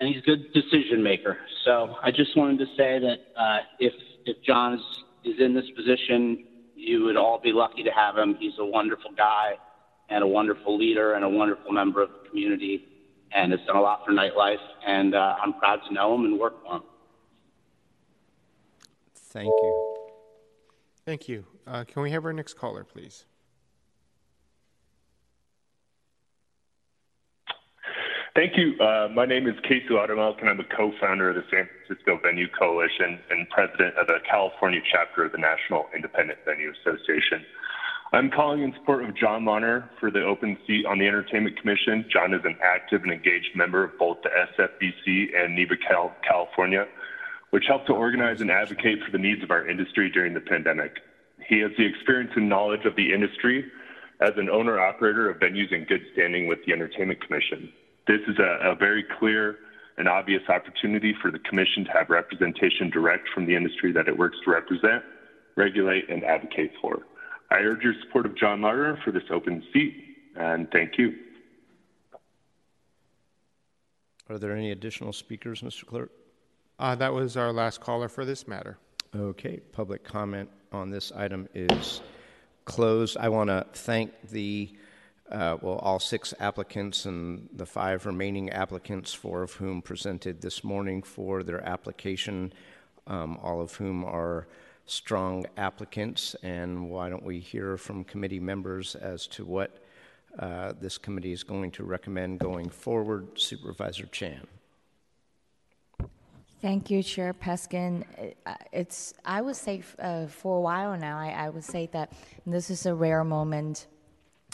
and he's a good decision maker. So I just wanted to say that uh, if if John is, is in this position, you would all be lucky to have him. He's a wonderful guy and a wonderful leader and a wonderful member of the community, and has done a lot for nightlife. And uh, I'm proud to know him and work for him. Thank you. Thank you. Uh, can we have our next caller, please? Thank you. Uh, my name is Casey Laudermilk, and I'm a co-founder of the San Francisco Venue Coalition and president of the California chapter of the National Independent Venue Association. I'm calling in support of John Larner for the open seat on the Entertainment Commission. John is an active and engaged member of both the SFVC and NIVA Cal California, which helped to organize and advocate for the needs of our industry during the pandemic. He has the experience and knowledge of the industry as an owner operator of venues in good standing with the Entertainment Commission. This is a, a very clear and obvious opportunity for the Commission to have representation direct from the industry that it works to represent, regulate, and advocate for. I urge your support of John Larner for this open seat, and thank you. Are there any additional speakers, Mr. Clerk? Uh, that was our last caller for this matter. Okay, public comment on this item is closed. I want to thank the uh, well, all six applicants and the five remaining applicants, four of whom presented this morning for their application, um, all of whom are strong applicants. And why don't we hear from committee members as to what uh, this committee is going to recommend going forward? Supervisor Chan. Thank you, Chair Peskin. Uh, it's I would say uh, for a while now, I, I would say that this is a rare moment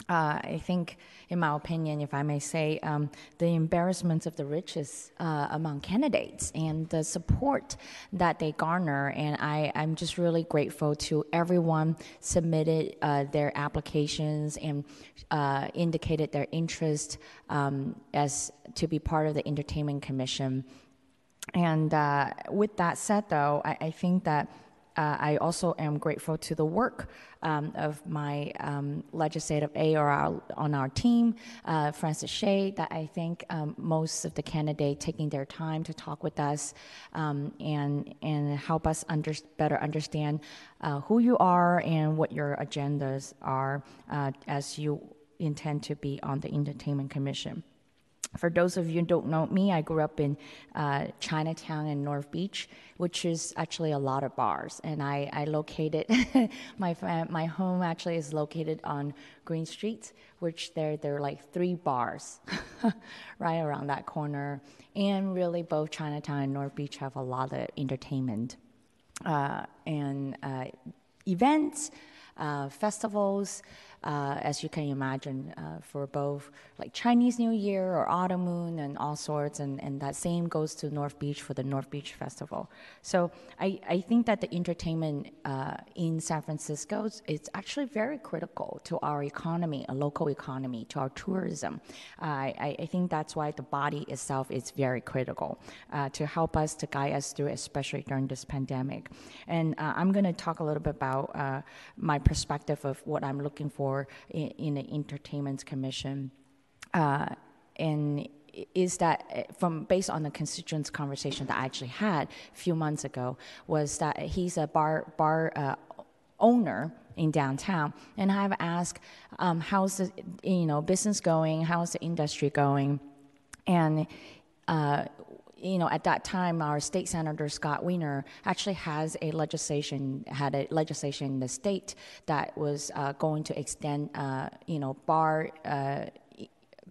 uh, I think, in my opinion, if I may say, um, the embarrassment of the riches uh, among candidates and the support that they garner. And I, am just really grateful to everyone submitted uh, their applications and uh, indicated their interest um, as to be part of the Entertainment Commission. And uh, with that said, though, I, I think that uh, I also am grateful to the work um, of my um, legislative aide on our team, uh, Frances Hsieh, that I think um, most of the candidates taking their time to talk with us um, and, and help us under, better understand uh, who you are and what your agendas are uh, as you intend to be on the Entertainment Commission. For those of you who don't know me, I grew up in uh, Chinatown and North Beach, which is actually a lot of bars. And I, I located my my home actually is located on Green Street, which there there are like three bars right around that corner. And really, both Chinatown and North Beach have a lot of entertainment uh, and uh, events, uh, festivals uh, as you can imagine, uh, for both like Chinese New Year or Autumn Moon and all sorts. And, and that same goes to North Beach for the North Beach Festival. So I, I think that the entertainment uh, in San Francisco is actually very critical to our economy, a local economy, to our tourism. I, I think that's why the body itself is very critical uh, to help us, to guide us through, especially during this pandemic. And uh, I'm going to talk a little bit about uh, my perspective of what I'm looking for in, in the Entertainment Commission. Uh, and is that uh, from based on the constituents conversation that I actually had a few months ago was that he's a bar bar uh, owner in downtown. And I've asked um, how's the you know business going? How's the industry going? And uh, you know, at that time, our state senator Scott Wiener actually has a legislation had a legislation in the state that was uh, going to extend, uh, you know, bar. Uh,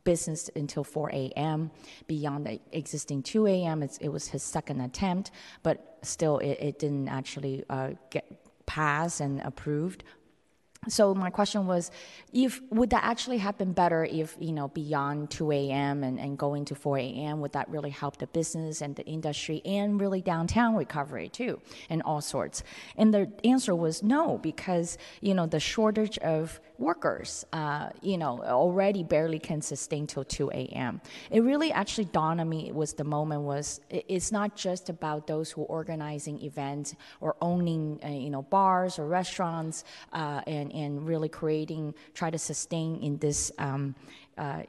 business until 4 a.m. beyond the existing 2 a.m. It was his second attempt, but still it, it didn't actually uh, get passed and approved so my question was if would that actually happen better if you know beyond 2 a.m and, and going to 4 a.m would that really help the business and the industry and really downtown recovery too and all sorts? And the answer was no because you know the shortage of workers, uh, you know, already barely can sustain till 2 a.m. It really actually dawned on me It was the moment was it's not just about those who are organizing events or owning, uh, you know, bars or restaurants uh, and, and really creating, try to sustain in this um, uh,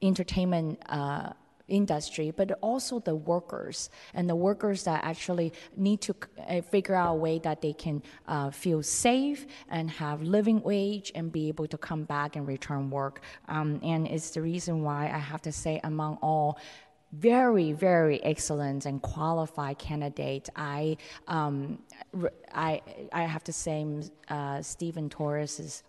entertainment uh, industry, but also the workers and the workers that actually need to uh, figure out a way that they can uh, feel safe and have living wage and be able to come back and return work. Um, and it's the reason why I have to say, among all very, very excellent and qualified candidate. I, um, I, I have to say, uh, Stephen Torres is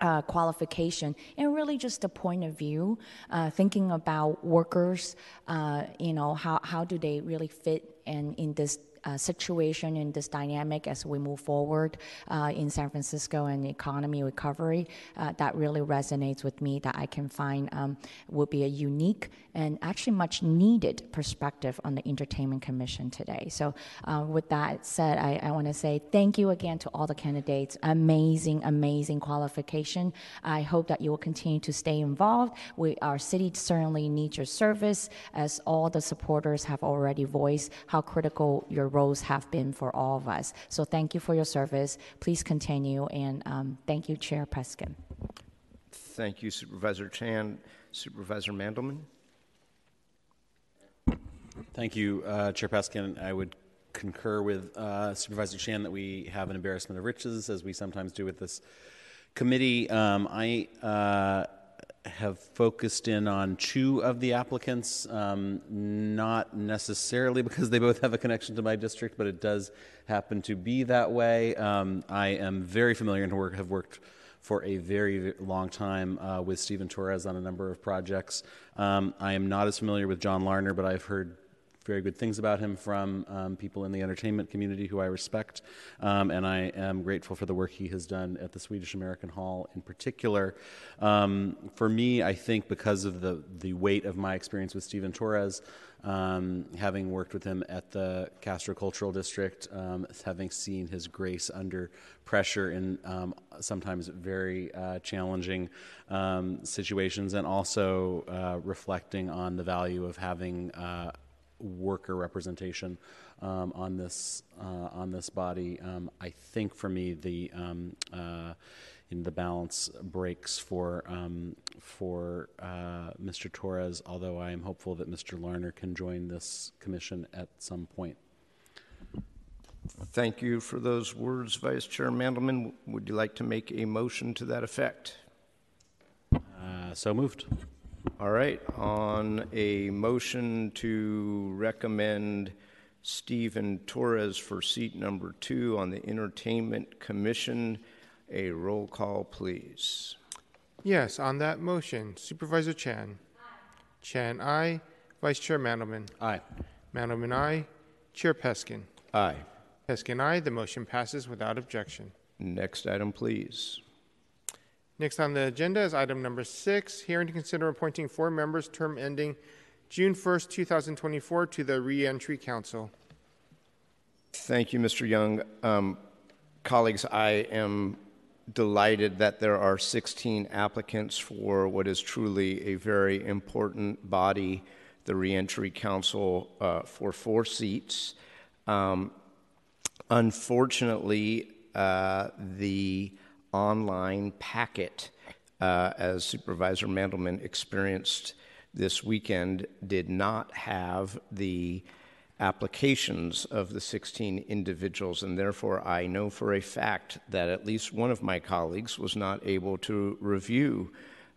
uh, qualification and really just a point of view, uh, thinking about workers, uh, you know, how, how do they really fit in, in this uh, situation in this dynamic as we move forward uh, in San Francisco and economy recovery uh, that really resonates with me that I can find um, will be a unique and actually much needed perspective on the Entertainment Commission today. So, uh, with that said, I, I want to say thank you again to all the candidates. Amazing, amazing qualification. I hope that you will continue to stay involved. We, our city certainly needs your service, as all the supporters have already voiced how critical your roles have been for all of us. So thank you for your service. Please continue, and um, thank you, Chair Peskin. Thank you, Supervisor Chan. Supervisor Mandelman. Thank you, uh, Chair Peskin. I would concur with uh, Supervisor Chan that we have an embarrassment of riches, as we sometimes do with this committee. Um, I uh, have focused in on two of the applicants, um, not necessarily because they both have a connection to my district, but it does happen to be that way. Um, I am very familiar and work, have worked for a very, long time uh, with Stephen Torres on a number of projects. Um, I am not as familiar with John Larner, but I've heard very good things about him from um, people in the entertainment community who I respect, um, and I am grateful for the work he has done at the Swedish American Hall in particular. Um, for me, I think because of the, the weight of my experience with Stephen Torres, um, having worked with him at the Castro Cultural District, um, having seen his grace under pressure in um, sometimes very uh, challenging situations, and also uh, reflecting on the value of having uh, worker representation um, on this uh, on this body. Um, I think for me the um, uh, in the balance breaks for um, for uh, Mr. Torres. Although I am hopeful that Mr. Larner can join this commission at some point. Thank you for those words, Vice Chair Mandelman. Would you like to make a motion to that effect? Uh, so moved. All right, on a motion to recommend Stephen Torres for seat number two on the Entertainment Commission, a roll call, please. Yes, on that motion, Supervisor Chan. Aye. Chan, aye. Vice Chair Mandelman. Aye. Mandelman, aye. Chair Peskin. Aye. Peskin, aye. The motion passes without objection. Next item, please. Next on the agenda is item number six, hearing to consider appointing four members, term ending June 1st, 2024, to the Reentry Council. Thank you, Mr. Young. Um, colleagues, I am delighted that there are 16 applicants for what is truly a very important body, the Reentry Council, uh, for four seats. Um, unfortunately, uh, the online packet, uh, as Supervisor Mandelman experienced this weekend, did not have the applications of the 16 individuals, and therefore I know for a fact that at least one of my colleagues was not able to review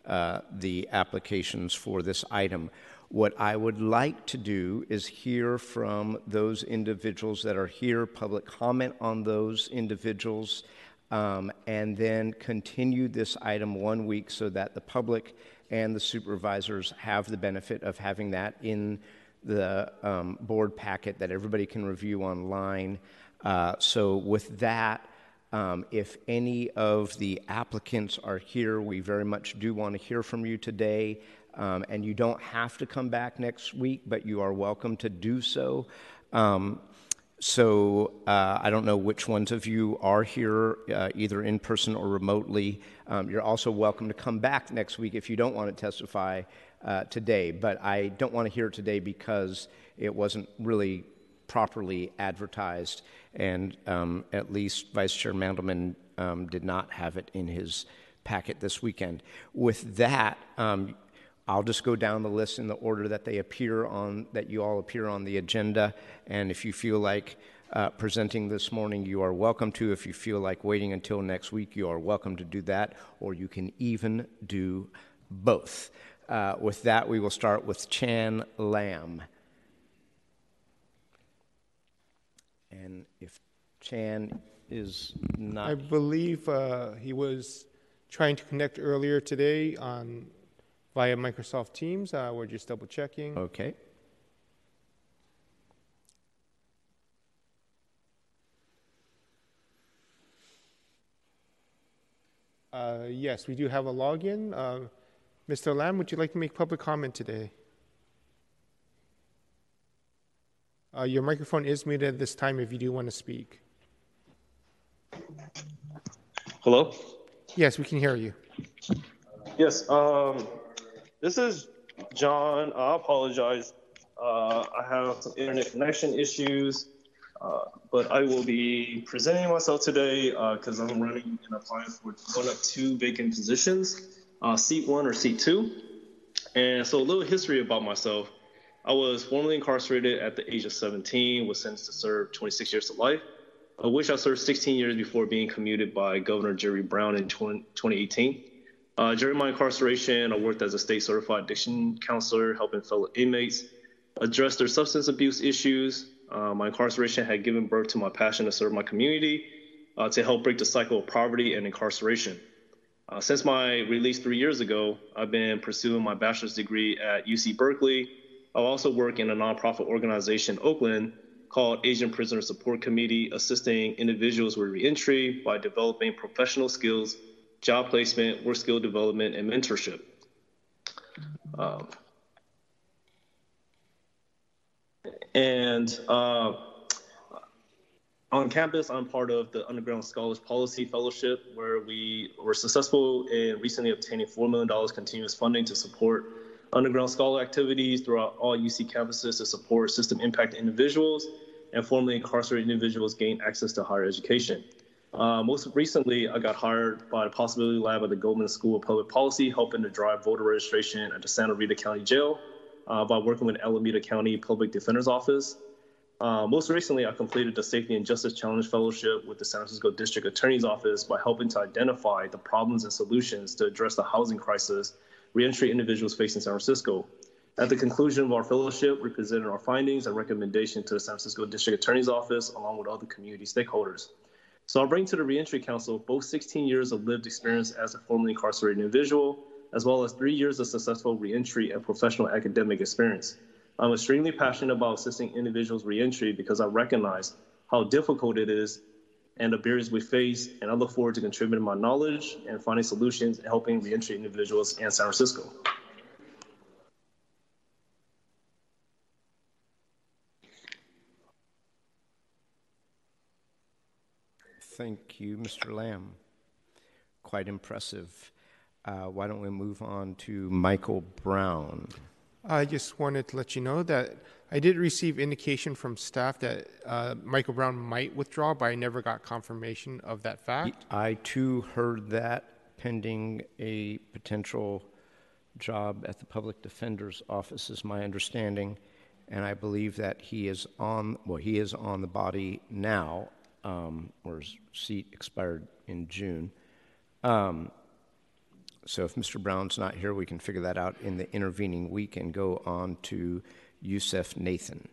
uh, the applications for this item. What I would like to do is hear from those individuals that are here, public comment on those individuals, um, and then continue this item one week so that the public and the supervisors have the benefit of having that in the um, board packet that everybody can review online. Uh, so, with that, um, if any of the applicants are here, we very much do want to hear from you today. Um, and you don't have to come back next week, but you are welcome to do so. Um, so uh, I don't know which ones of you are here, uh, either in person or remotely. Um, you're also welcome to come back next week if you don't want to testify uh, today. But I don't want to hear today because it wasn't really properly advertised, and um, at least Vice Chair Mandelman um, did not have it in his packet this weekend. With that, um, I'll just go down the list in the order that they appear on, that you all appear on the agenda. And if you feel like uh, presenting this morning, you are welcome to. If you feel like waiting until next week, you are welcome to do that, or you can even do both. Uh, with that, we will start with Chan Lam. And if Chan is not. I believe uh, he was trying to connect earlier today on via Microsoft Teams. Uh, we're just double checking. Okay. Uh, yes, we do have a login. Uh, Mr. Lam, would you like to make public comment today? Uh, your microphone is muted at this time if you do want to speak. Hello? Yes, we can hear you. Yes, um, this is John. I apologize. Uh, I have some internet connection issues, uh, but I will be presenting myself today because uh, I'm running and applying for one of two vacant positions, uh, seat one or seat two. And so a little history about myself. I was formerly incarcerated at the age of 17, was sentenced to serve 26 years to life, of which I served 16 years before being commuted by Governor Jerry Brown in 20, 2018. Uh, during my incarceration, I worked as a state certified addiction counselor, helping fellow inmates address their substance abuse issues. Uh, my incarceration had given birth to my passion to serve my community, uh, to help break the cycle of poverty and incarceration. Uh, since my release three years ago, I've been pursuing my bachelor's degree at UC Berkeley. I also work in a nonprofit organization in Oakland called Asian Prisoner Support Committee, assisting individuals with reentry by developing professional skills job placement, work skill development, and mentorship. Um, and uh, on campus, I'm part of the Underground Scholars Policy Fellowship, where we were successful in recently obtaining $4 million continuous funding to support underground scholar activities throughout all UC campuses to support system impact individuals and formerly incarcerated individuals gain access to higher education. Uh, most recently, I got hired by the Possibility Lab at the Goldman School of Public Policy, helping to drive voter registration at the Santa Rita County Jail uh, by working with Alameda County Public Defender's Office. Uh, most recently, I completed the Safety and Justice Challenge Fellowship with the San Francisco District Attorney's Office by helping to identify the problems and solutions to address the housing crisis reentry individuals facing in San Francisco. At the conclusion of our fellowship, we presented our findings and recommendation to the San Francisco District Attorney's Office along with other community stakeholders. So I'll bring to the Reentry Council both 16 years of lived experience as a formerly incarcerated individual, as well as three years of successful reentry and professional academic experience. I'm extremely passionate about assisting individuals reentry because I recognize how difficult it is and the barriers we face, and I look forward to contributing my knowledge and finding solutions and helping reentry individuals in San Francisco. Thank you, Mr. Lam. Quite impressive. Uh, why don't we move on to Michael Brown? I just wanted to let you know that I did receive indication from staff that uh, Michael Brown might withdraw, but I never got confirmation of that fact. I too heard that pending a potential job at the public defender's office, is my understanding. And I believe that he is on, well, he is on the body now, um, or his seat expired in June. Um, so if Mr. Brown's not here, we can figure that out in the intervening week and go on to Yusef Nathan.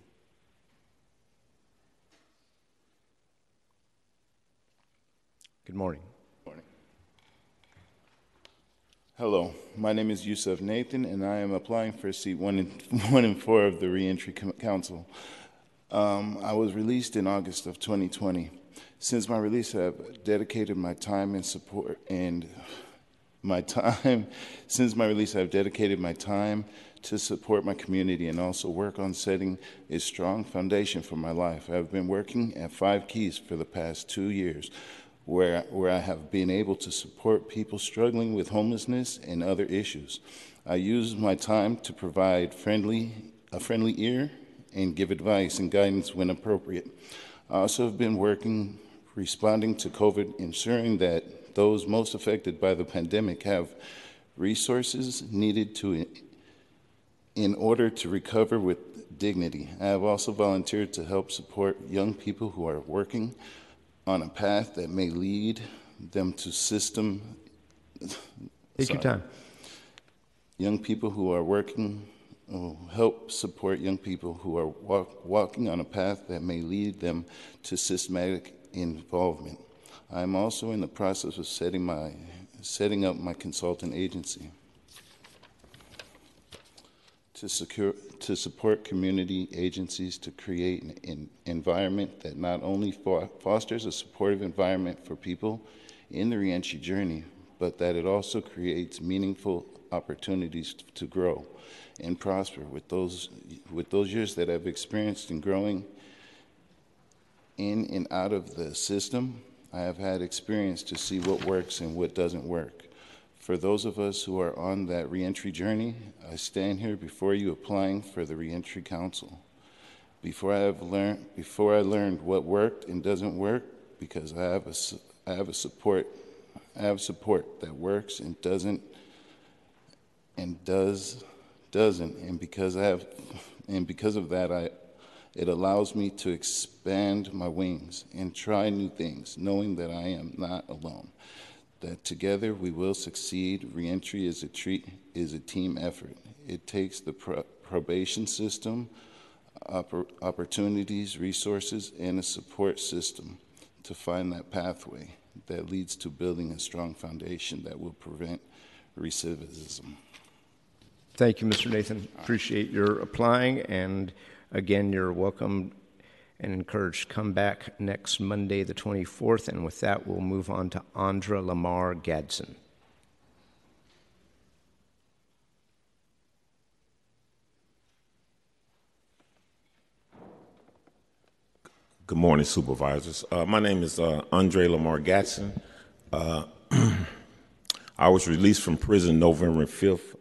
Good morning. Good Morning. Hello, my name is Yusef Nathan, and I am applying for seat one and, one and four of the Reentry Council. Um, I was released in August of 2020. Since my release, I've dedicated my time and support and my time, since my release, I've dedicated my time to support my community and also work on setting a strong foundation for my life. I've been working at Five Keys for the past two years, where, where I have been able to support people struggling with homelessness and other issues. I use my time to provide friendly, a friendly ear and give advice and guidance when appropriate. I also have been working responding to COVID, ensuring that those most affected by the pandemic have resources needed to in order to recover with dignity. I have also volunteered to help support young people who are working on a path that may lead them to system. Take sorry, your time. Young people who are working, help support young people who are walk, walking on a path that may lead them to systematic involvement. I'm also in the process of setting, my, setting up my consultant agency to, secure, to support community agencies to create an, an environment that not only fosters a supportive environment for people in the reentry journey, but that it also creates meaningful opportunities to grow and prosper with those, with those years that I've experienced in growing in and out of the system, I have had experience to see what works and what doesn't work. For those of us who are on that reentry journey, I stand here before you applying for the Reentry Council. Before I have learned, before I learned what worked and doesn't work, because I have a, I have a support, I have support that works and doesn't, and does, doesn't, and because I have, and because of that, I it allows me to expand my wings and try new things, knowing that I am not alone. That together we will succeed. Reentry is a treat, is a team effort. It takes the pro- probation system, oppor- opportunities, resources, and a support system to find that pathway that leads to building a strong foundation that will prevent recidivism. Thank you, Mr. Nathan. Appreciate your applying and Again, you're welcome and encouraged to come back next Monday, the 24th. And with that, we'll move on to Andra Lamar Gadsden. Good morning, supervisors. Uh, my name is uh, Andre Lamar Gatson. Uh, I was released from prison November 5th,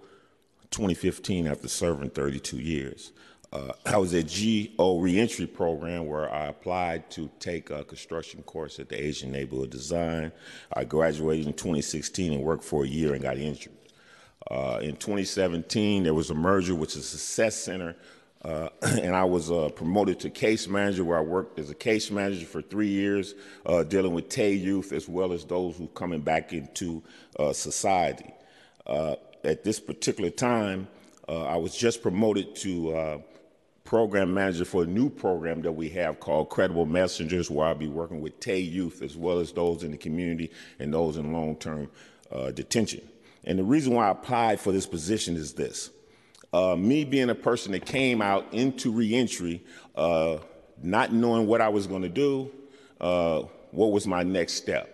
2015, after serving 32 years uh, I was at GO reentry program where I applied to take a construction course at the Asian Neighborhood Design. I graduated in 2016 and worked for a year and got injured. Uh, in 2017, there was a merger with the Success Center, uh, and I was uh, promoted to case manager, where I worked as a case manager for three years, uh, dealing with TAY youth as well as those who coming back into uh, society. at this particular time, I was just promoted to program manager for a new program that we have called Credible Messengers, where I'll be working with TAY youth as well as those in the community and those in long term uh, detention. And the reason why I applied for this position is this uh, me being a person that came out into reentry, uh, not knowing what I was going to do, uh, what was my next step.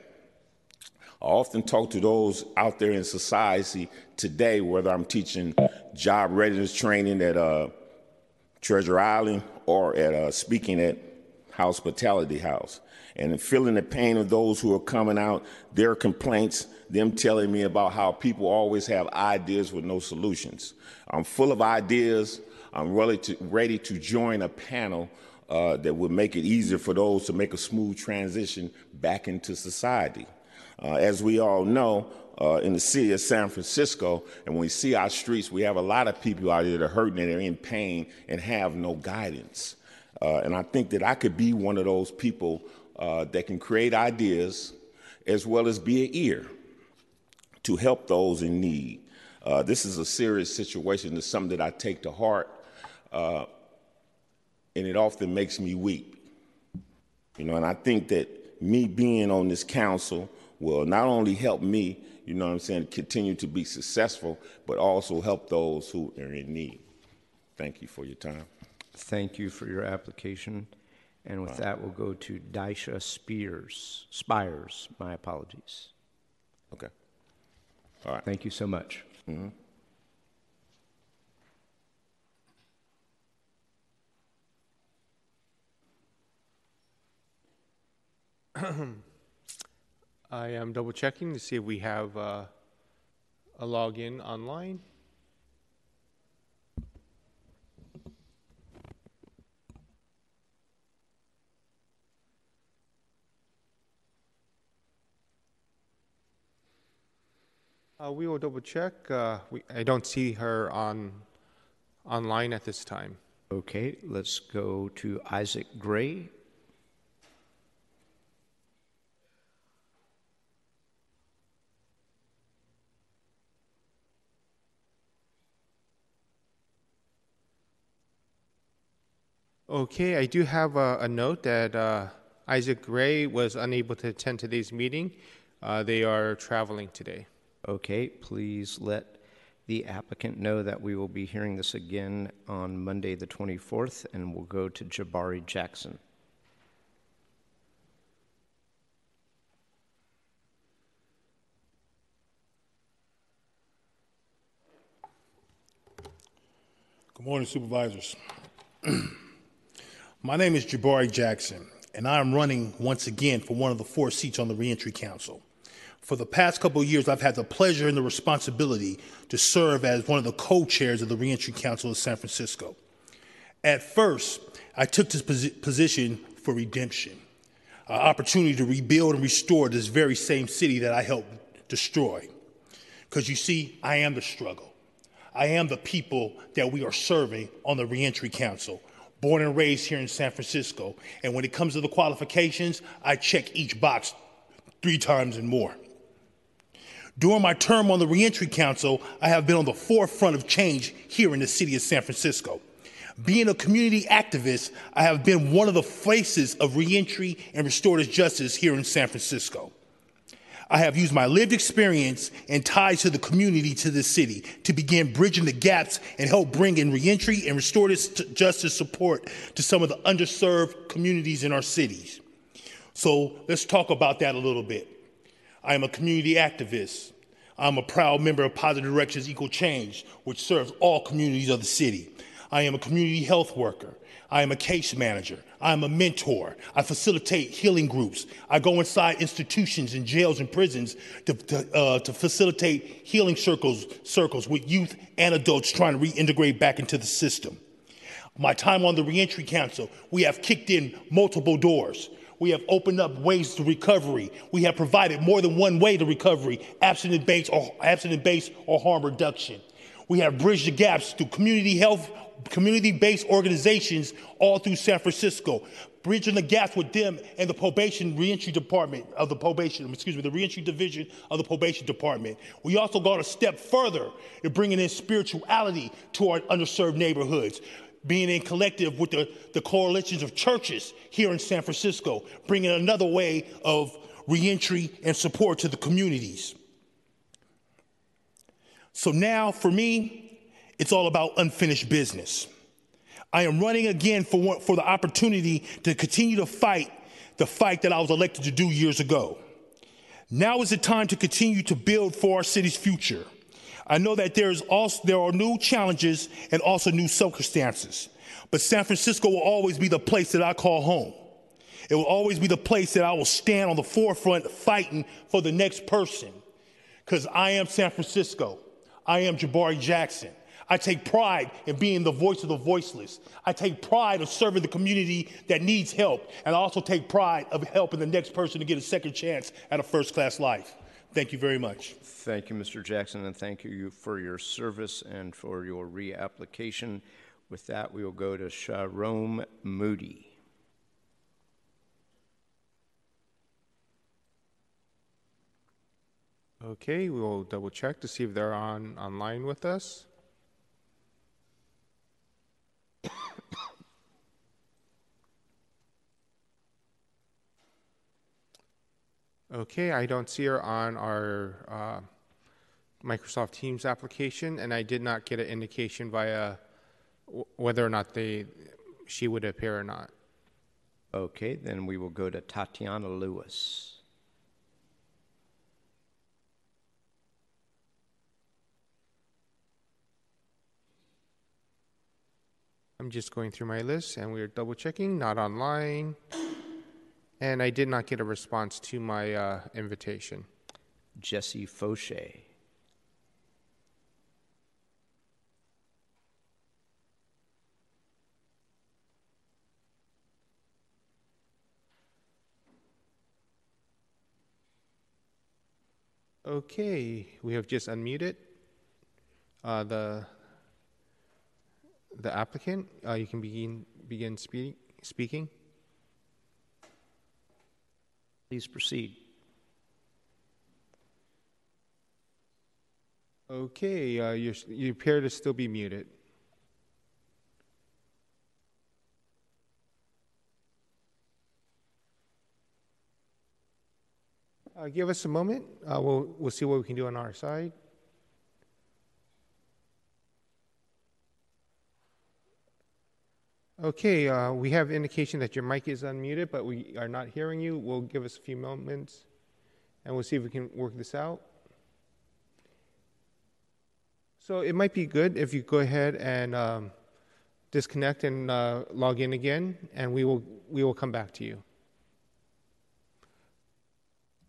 I often talk to those out there in society today, whether I'm teaching job readiness training at uh, Treasure Island or at uh, speaking at Hospitality House, and feeling the pain of those who are coming out, their complaints, them telling me about how people always have ideas with no solutions. I'm full of ideas. I'm ready to, ready to join a panel uh, that would make it easier for those to make a smooth transition back into society. Uh, as we all know, uh, in the city of San Francisco, and when we see our streets, we have a lot of people out there that are hurting and they're in pain and have no guidance. Uh, and I think that I could be one of those people uh, that can create ideas as well as be an ear to help those in need. Uh, this is a serious situation. It's something that I take to heart, uh, and it often makes me weep. You know, and I think that me being on this council will not only help me, you know what I'm saying, continue to be successful, but also help those who are in need. Thank you for your time. Thank you for your application. And with that, we'll go to Daisha Spears, Spires. My apologies. Okay. All right. Thank you so much. Mm-hmm. I am double checking to see if we have uh, a login online. Uh, we will double check. Uh, we, I don't see her on online at this time. Okay, let's go to Isaac Gray. Okay, I do have a, a note that uh, Isaac Gray was unable to attend today's meeting. Uh, they are traveling today. Okay, please let the applicant know that we will be hearing this again on Monday, the 24th, and we'll go to Jabari Jackson. Good morning, supervisors. My name is Jabari Jackson, and I am running once again for one of the four seats on the Reentry Council. For the past couple years, I've had the pleasure and the responsibility to serve as one of the co chairs of the Reentry Council of San Francisco. At first, I took this posi- position for redemption, an opportunity to rebuild and restore this very same city that I helped destroy. Because you see, I am the struggle. I am the people that we are serving on the Reentry Council, born and raised here in San Francisco. And when it comes to the qualifications, I check each box three times and more. During my term on the Reentry Council, I have been on the forefront of change here in the city of San Francisco. Being a community activist, I have been one of the faces of reentry and restorative justice here in San Francisco. I have used my lived experience and ties to the community to this city to begin bridging the gaps and help bring in reentry and restorative justice support to some of the underserved communities in our cities. So let's talk about that a little bit. I am a community activist. I'm a proud member of Positive Directions Equal Change, which serves all communities of the city. I am a community health worker. I am a case manager. I am a mentor. I facilitate healing groups. I go inside institutions and jails and prisons to, to, uh, to facilitate healing circles, circles with youth and adults trying to reintegrate back into the system. My time on the Reentry Council, we have kicked in multiple doors. We have opened up ways to recovery. We have provided more than one way to recovery, abstinence-based or abstinent based or harm reduction. We have bridged the gaps through community health community-based organizations all through San Francisco, bridging the gaps with them and the probation reentry department of the probation, excuse me, the reentry division of the probation department. We also go a step further in bringing in spirituality to our underserved neighborhoods being in collective with the, the coalitions of churches here in San Francisco, bringing another way of reentry and support to the communities. So now, for me, it's all about unfinished business. I am running again for, one, for the opportunity to continue to fight the fight that I was elected to do years ago. Now is the time to continue to build for our city's future. I know that there's also, there are new challenges and also new circumstances, but San Francisco will always be the place that I call home. It will always be the place that I will stand on the forefront fighting for the next person because I am San Francisco. I am Jabari Jackson. I take pride in being the voice of the voiceless. I take pride of serving the community that needs help. And I also take pride of helping the next person to get a second chance at a first class life. Thank you very much. Thank you, Mr. Jackson, and thank you for your service and for your reapplication. With that, we will go to Sharon Moody. Okay, we will double check to see if they're on online with us. Okay, I don't see her on our uh, Microsoft Teams application, and I did not get an indication via w- whether or not they she would appear or not. Okay, then we will go to Tatiana Lewis. I'm just going through my list, and we are double checking. Not online, and I did not get a response to my uh, invitation. Jesse Fauché. Okay, we have just unmuted uh, the the applicant. Uh, you can begin begin speak, speaking. Please proceed. Okay, uh, you appear to still be muted. Uh, give us a moment. Uh, we'll we'll see what we can do on our side. Okay, uh, we have indication that your mic is unmuted, but we are not hearing you. We'll give us a few moments, and we'll see if we can work this out. So it might be good if you go ahead and um, disconnect and uh, log in again, and we will we will come back to you.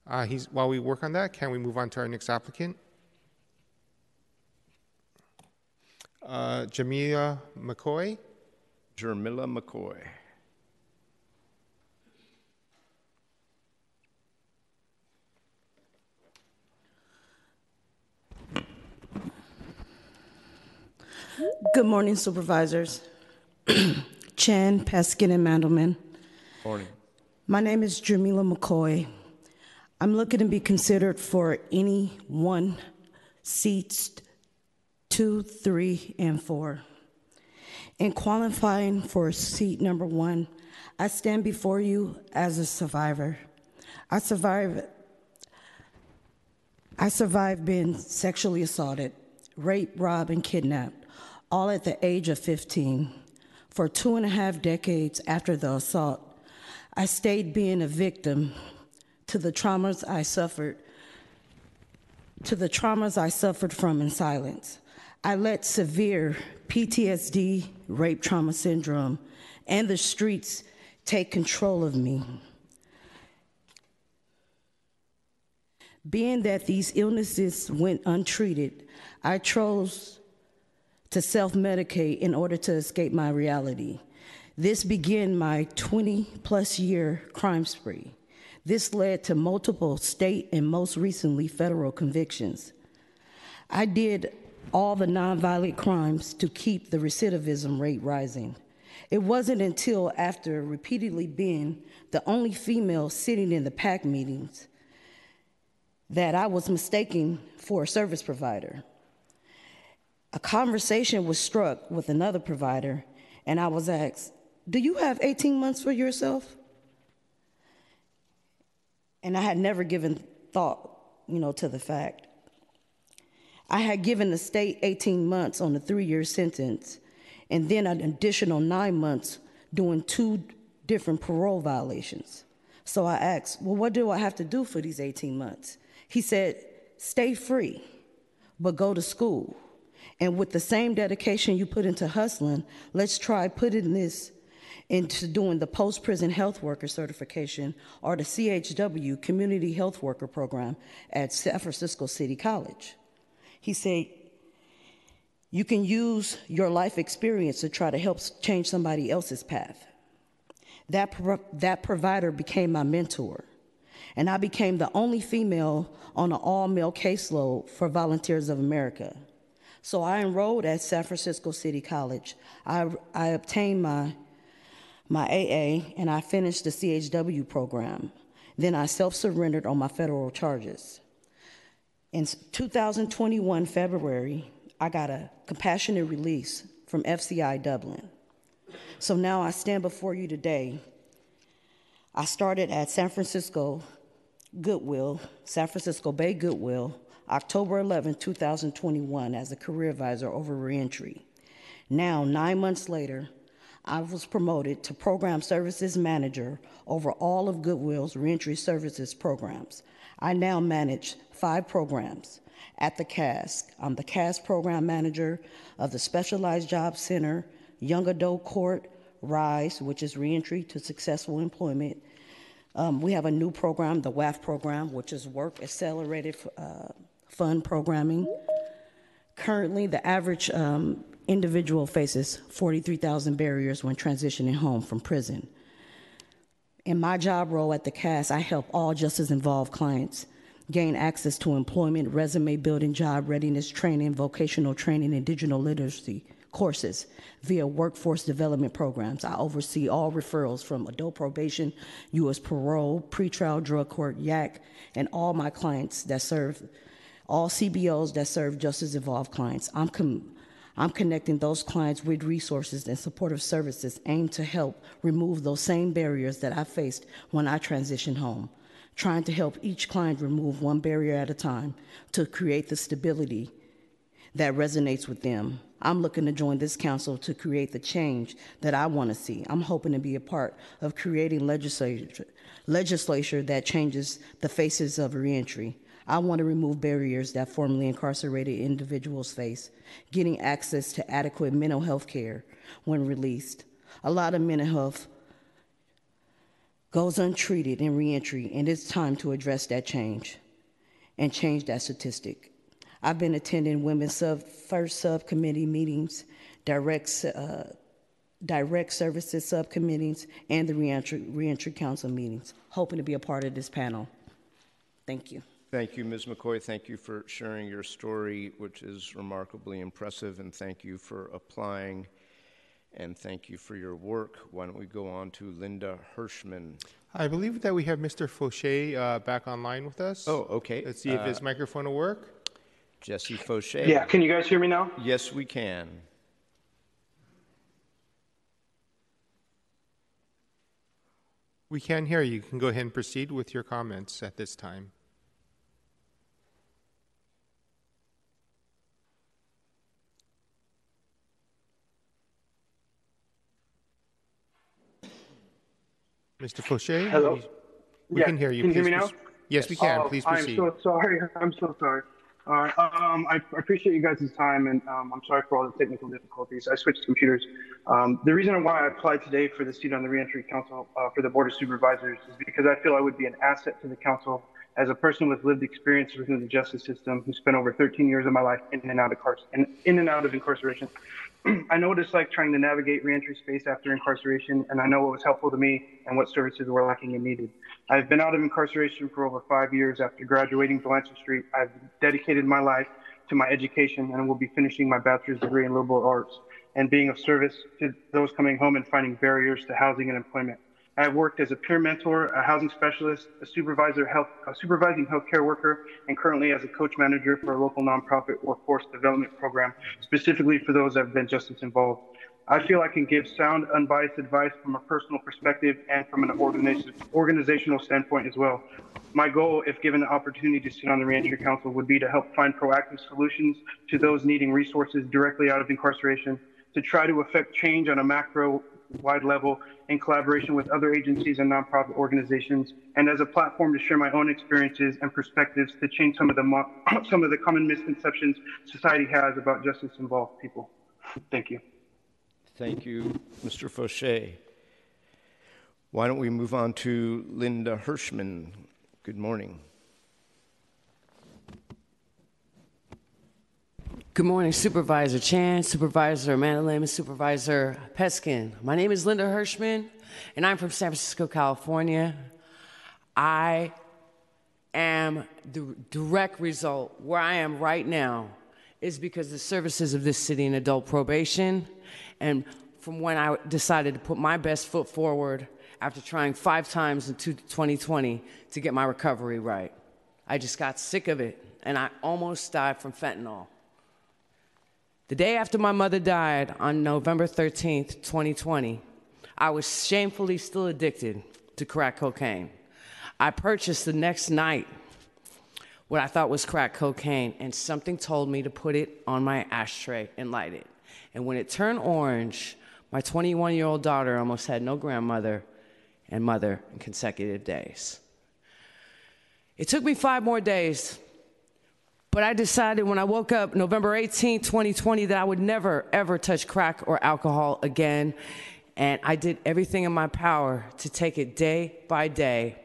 Uh, while we work on that, can we move on to our next applicant? Uh, Jamila McCoy. Jamila McCoy. Good morning, supervisors. Chan, Peskin, and Mandelman. Morning. My name is Jamila McCoy. I'm looking to be considered for any one seats two, three, and four. In qualifying for seat number one, I stand before you as a survivor. I survived. I survived being sexually assaulted, raped, robbed, and kidnapped, all at the age of 15. For two and a half decades after the assault, I stayed being a victim to the traumas I suffered, to the traumas I suffered from in silence. I let severe PTSD, rape trauma syndrome, and the streets take control of me. Being that these illnesses went untreated, I chose to self medicate in order to escape my reality. This began my 20 plus year crime spree. This led to multiple state and most recently federal convictions. I did all the nonviolent crimes to keep the recidivism rate rising. It wasn't until after repeatedly being the only female sitting in the PAC meetings that I was mistaken for a service provider. A conversation was struck with another provider, and I was asked, Do you have 18 months for yourself? And I had never given thought, you know, to the fact. I had given the state 18 months on a three year sentence, and then an additional nine months doing two different parole violations. So I asked, Well, what do I have to do for these 18 months? He said, Stay free, but go to school. And with the same dedication you put into hustling, let's try putting this into doing the post prison health worker certification or the CHW Community Health Worker Program at San Francisco City College. He said, You can use your life experience to try to help change somebody else's path. That, pro- that provider became my mentor, and I became the only female on an all male caseload for Volunteers of America. So I enrolled at San Francisco City College. I, I obtained my, my AA and I finished the CHW program. Then I self surrendered on my federal charges. In 2021, February, I got a compassionate release from FCI Dublin. So now I stand before you today. I started at San Francisco Goodwill, San Francisco Bay Goodwill, October 11, 2021, as a career advisor over reentry. Now, nine months later, I was promoted to program services manager over all of Goodwill's reentry services programs. I now manage five programs at the CASC. I'm the CASC program manager of the Specialized Job Center, Young Adult Court, RISE, which is reentry to successful employment. Um, we have a new program, the WAF program, which is Work Accelerated uh, Fund Programming. Currently, the average um, individual faces 43,000 barriers when transitioning home from prison. In my job role at the CAS, I help all justice involved clients gain access to employment, resume building, job readiness training, vocational training, and digital literacy courses via workforce development programs. I oversee all referrals from adult probation, U.S. parole, pretrial drug court, YAC, and all my clients that serve, all CBOs that serve justice involved clients. I'm, com- I'm connecting those clients with resources and supportive services aimed to help remove those same barriers that I faced when I transitioned home, trying to help each client remove one barrier at a time to create the stability that resonates with them. I'm looking to join this council to create the change that I want to see. I'm hoping to be a part of creating legislature, legislature that changes the faces of reentry. I want to remove barriers that formerly incarcerated individuals face, getting access to adequate mental health care when released. A lot of mental health goes untreated in reentry, and it's time to address that change and change that statistic. I've been attending women's sub, first subcommittee meetings, direct, uh, direct services subcommittees, and the reentry, reentry council meetings, hoping to be a part of this panel. Thank you. Thank you, Ms. McCoy. Thank you for sharing your story, which is remarkably impressive, and thank you for applying, and thank you for your work. Why don't we go on to Linda Hirschman? I believe that we have Mr. Fauché uh, back online with us. Oh, okay. Let's see if Uh, his microphone will work. Jesse Fauché. Yeah, can you guys hear me now? Yes, we can. We can hear you. You can go ahead and proceed with your comments at this time. Mr. Fauché? Hello? we- We Yeah, can hear you. Can you hear Please me now? Yes, we can. Oh, Please I'm so sorry. I'm so sorry. All right. Um, I appreciate you guys' time, and um, I'm sorry for all the technical difficulties. I switched computers. Um, the reason why I applied today for the seat on the Reentry Council uh, for the Board of Supervisors is because I feel I would be an asset to the council as a person with lived experience within the justice system who spent over 13 years of my life in and out of, car- in, in and out of incarceration. I know what it's like trying to navigate reentry space after incarceration, and I know what was helpful to me and what services were lacking and needed. I've been out of incarceration for over five years after graduating Delancey Street. I've dedicated my life to my education and will be finishing my bachelor's degree in liberal arts and being of service to those coming home and finding barriers to housing and employment. I have worked as a peer mentor, a housing specialist, a supervisor, health, a supervising healthcare worker, and currently as a coach manager for a local nonprofit workforce development program, specifically for those that have been justice involved. I feel I can give sound, unbiased advice from a personal perspective and from an organizational standpoint as well. My goal, if given the opportunity to sit on the Reentry Council, would be to help find proactive solutions to those needing resources directly out of incarceration, to try to affect change on a macro wide level in collaboration with other agencies and nonprofit organizations, and as a platform to share my own experiences and perspectives to change some of the some of the common misconceptions society has about justice involved people. Thank you. Thank you, Mr. Fauché. Why don't we move on to Linda Hirschman? Good morning. Good morning, Supervisor Chan, Supervisor Mandelman, and Supervisor Peskin. My name is Linda Hirschman, and I'm from San Francisco, California. I am the direct result where I am right now is because the services of this city in adult probation and from when I decided to put my best foot forward after trying five times in 2020 to get my recovery right. I just got sick of it and I almost died from fentanyl. The day after my mother died on November 13th, 2020, I was shamefully still addicted to crack cocaine. I purchased the next night what I thought was crack cocaine, and something told me to put it on my ashtray and light it. And when it turned orange, my 21 year old daughter almost had no grandmother and mother in consecutive days. It took me five more days, but I decided when I woke up November 18, 2020, that I would never, ever touch crack or alcohol again. And I did everything in my power to take it day by day,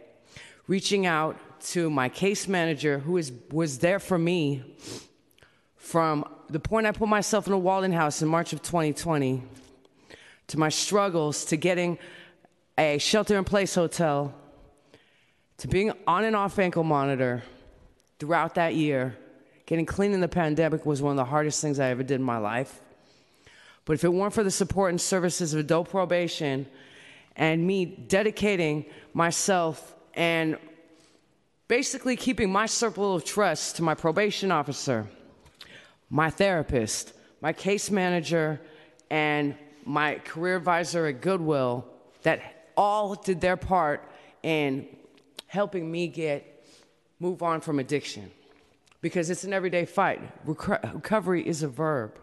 reaching out to my case manager, who is, was there for me from the point I put myself in a Walden house in March of 2020 to my struggles to getting a shelter in place hotel to being on and off ankle monitor throughout that year. Getting clean in the pandemic was one of the hardest things I ever did in my life. But if it weren't for the support and services of adult probation and me dedicating myself and basically keeping my circle of trust to my probation officer, my therapist, my case manager, and my career advisor at Goodwill that all did their part in helping me get move on from addiction because it's an everyday fight. recovery is a verb.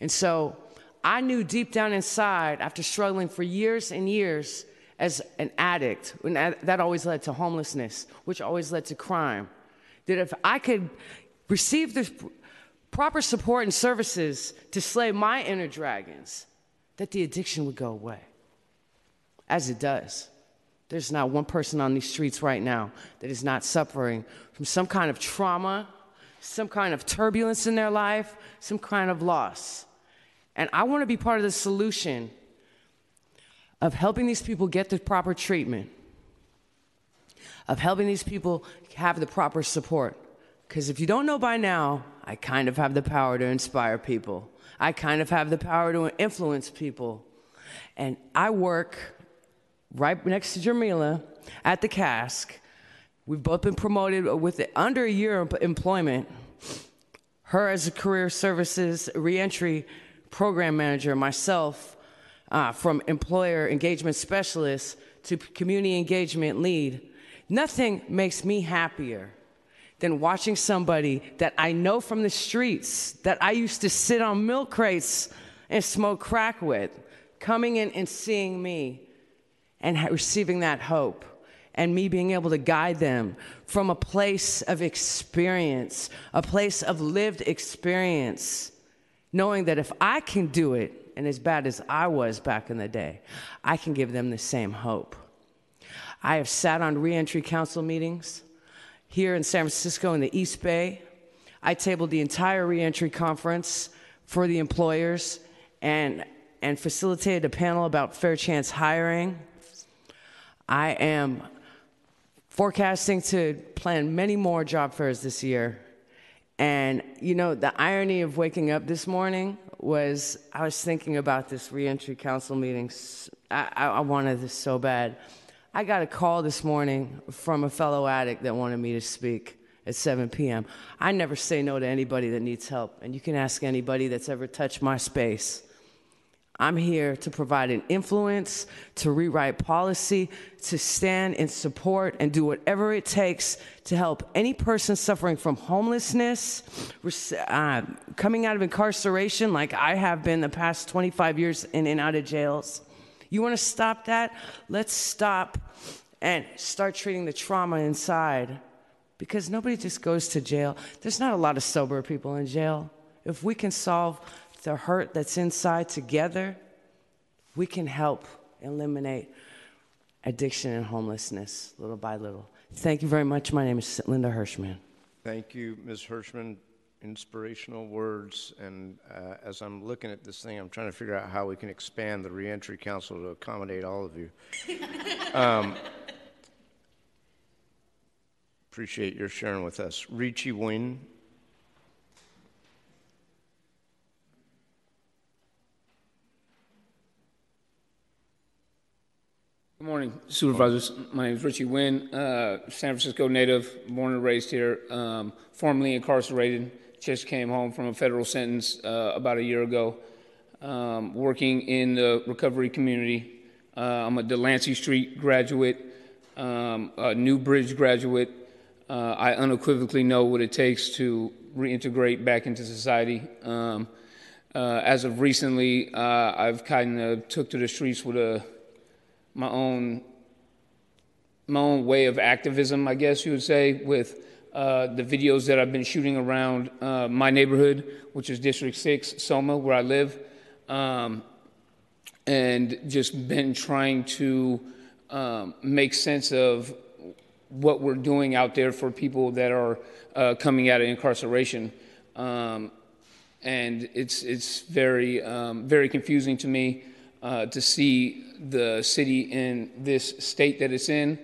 And so I knew deep down inside, after struggling for years and years as an addict, and that always led to homelessness, which always led to crime, that if I could receive the proper support and services to slay my inner dragons, that the addiction would go away. As it does. There's not one person on these streets right now that is not suffering from some kind of trauma, some kind of turbulence in their life, some kind of loss. And I want to be part of the solution of helping these people get the proper treatment, of helping these people have the proper support. Because if you don't know by now, I kind of have the power to inspire people. I kind of have the power to influence people. And I work right next to Jamila at the CASC. We've both been promoted with under a year of employment. Her as a career services reentry program manager, myself uh, from employer engagement specialist to community engagement lead. Nothing makes me happier than watching somebody that I know from the streets, that I used to sit on milk crates and smoke crack with, coming in and seeing me and receiving that hope and me being able to guide them from a place of experience, a place of lived experience, knowing that if I can do it, and as bad as I was back in the day, I can give them the same hope. I have sat on reentry council meetings here in San Francisco in the East Bay. I tabled the entire reentry conference for the employers and, and facilitated a panel about fair chance hiring. I am forecasting to plan many more job fairs this year. And, you know, the irony of waking up this morning was I was thinking about this reentry council meeting. I, I, I wanted this so bad. I got a call this morning from a fellow addict that wanted me to speak at 7 p.m. I never say no to anybody that needs help, and you can ask anybody that's ever touched my space. I'm here to provide an influence, to rewrite policy, to stand in support and do whatever it takes to help any person suffering from homelessness, uh, coming out of incarceration, like I have been the past 25 years in and out of jails. You want to stop that? Let's stop and start treating the trauma inside because nobody just goes to jail. There's not a lot of sober people in jail. If we can solve the hurt that's inside together, we can help eliminate addiction and homelessness little by little. Thank you very much. My name is Linda Hirschman. Thank you, Ms. Hirschman. Inspirational words. And uh, as I'm looking at this thing, I'm trying to figure out how we can expand the Reentry Council to accommodate all of you. um, appreciate your sharing with us. Richie Wynn. Good morning, supervisors. My name is Richie Wynn, uh, San Francisco native, born and raised here, um, formerly incarcerated. Just came home from a federal sentence uh, about a year ago, um, working in the recovery community. Uh, I'm a Delancey Street graduate, um, a New Bridge graduate. Uh, I unequivocally know what it takes to reintegrate back into society. Um, uh, as of recently, uh, I've kind of took to the streets with a my own my own way of activism, I guess you would say, with uh, the videos that I've been shooting around uh, my neighborhood, which is District 6, Soma, where I live, um, and just been trying to um, make sense of what we're doing out there for people that are uh, coming out of incarceration. Um, and it's, it's very, um, very confusing to me uh, to see the city in this state that it's in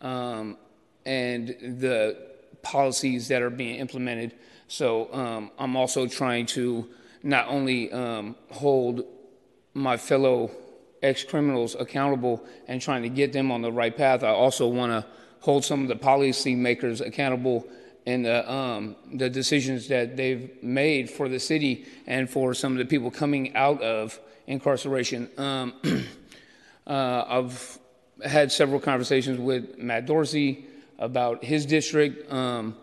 um, and the policies that are being implemented. So um, I'm also trying to not only um, hold my fellow ex criminals accountable and trying to get them on the right path, I also want to hold some of the policymakers accountable in the, um, the decisions that they've made for the city and for some of the people coming out of incarceration. Um, uh, I've had several conversations with Matt Dorsey about his district, um,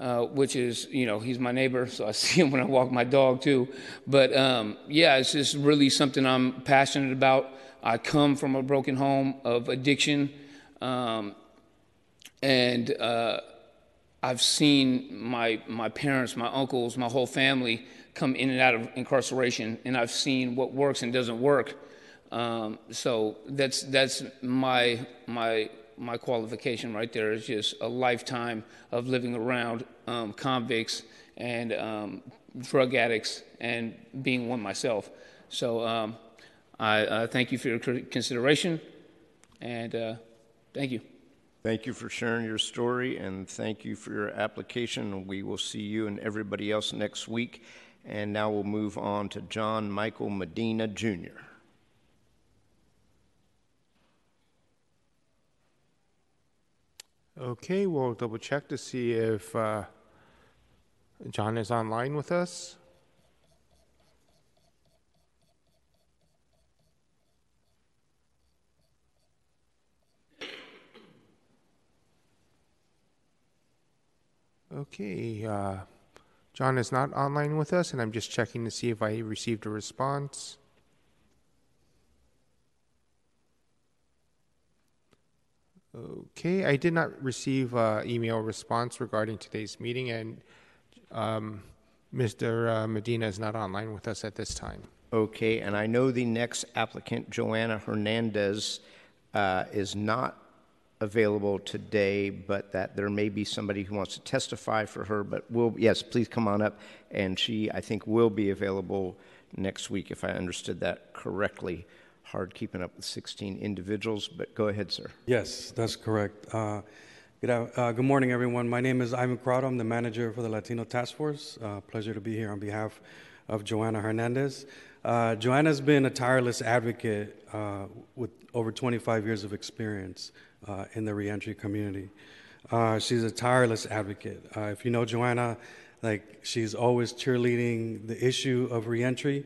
uh, which is, you know, he's my neighbor, so I see him when I walk my dog too. But um, yeah, it's just really something I'm passionate about. I come from a broken home of addiction, um, and uh, I've seen my my parents, my uncles, my whole family come in and out of incarceration, and I've seen what works and doesn't work. Um, so that's that's my my my qualification right there is just a lifetime of living around um, convicts and um, drug addicts and being one myself. So um, I uh, thank you for your consideration, and uh, thank you. Thank you for sharing your story, and thank you for your application. We will see you and everybody else next week. And now we'll move on to John Michael Medina Jr. Okay, we'll double check to see if uh, John is online with us. Okay, uh, John is not online with us, and I'm just checking to see if I received a response. Okay, I did not receive an email response regarding today's meeting, and um, Mr. Uh, Medina is not online with us at this time. Okay, and I know the next applicant, Joanna Hernandez, uh, is not available today, but that there may be somebody who wants to testify for her. But will yes, please come on up, and she I think will be available next week if I understood that correctly hard keeping up with 16 individuals, but go ahead, sir. Yes, that's correct. Uh, Good, uh, good morning, everyone. My name is Ivan Crowder. I'm the manager for the Latino Task Force. Uh, pleasure to be here on behalf of Joanna Hernandez. Uh, Joanna's been a tireless advocate uh, with over 25 years of experience uh, in the reentry community. Uh, she's a tireless advocate. if you know Joanna, like she's always cheerleading the issue of reentry.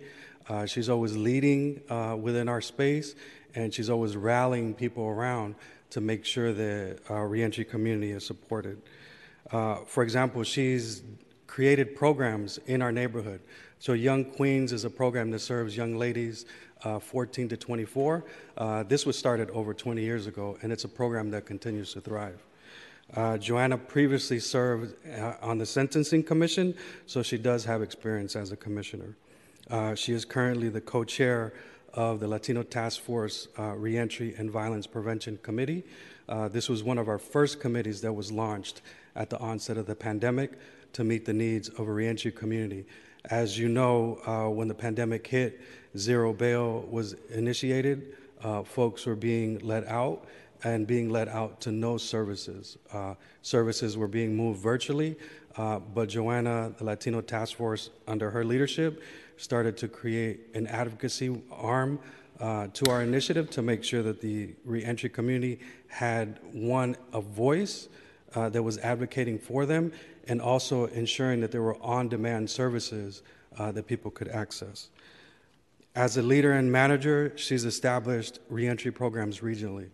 she's always leading within our space, and she's always rallying people around to make sure that our reentry community is supported. Uh, for example, she's created programs in our neighborhood. So, Young Queens is a program that serves young ladies uh, 14 to 24. Uh, this was started over 20 years ago, and it's a program that continues to thrive. Uh, Joanna previously served uh, on the Sentencing Commission, so she does have experience as a commissioner. Uh, she is currently the co chair of the Latino Task Force uh, Reentry and Violence Prevention Committee. Uh, this was one of our first committees that was launched at the onset of the pandemic to meet the needs of a reentry community. As you know, when the pandemic hit, zero bail was initiated. Uh, folks were being let out and being let out to no services. Uh, services were being moved virtually, uh, but Joanna, the Latino Task Force, under her leadership, started to create an advocacy arm uh, to our initiative to make sure that the reentry community had one a voice uh, that was advocating for them and also ensuring that there were on-demand services uh, that people could access. As a leader and manager, she's established reentry programs regionally.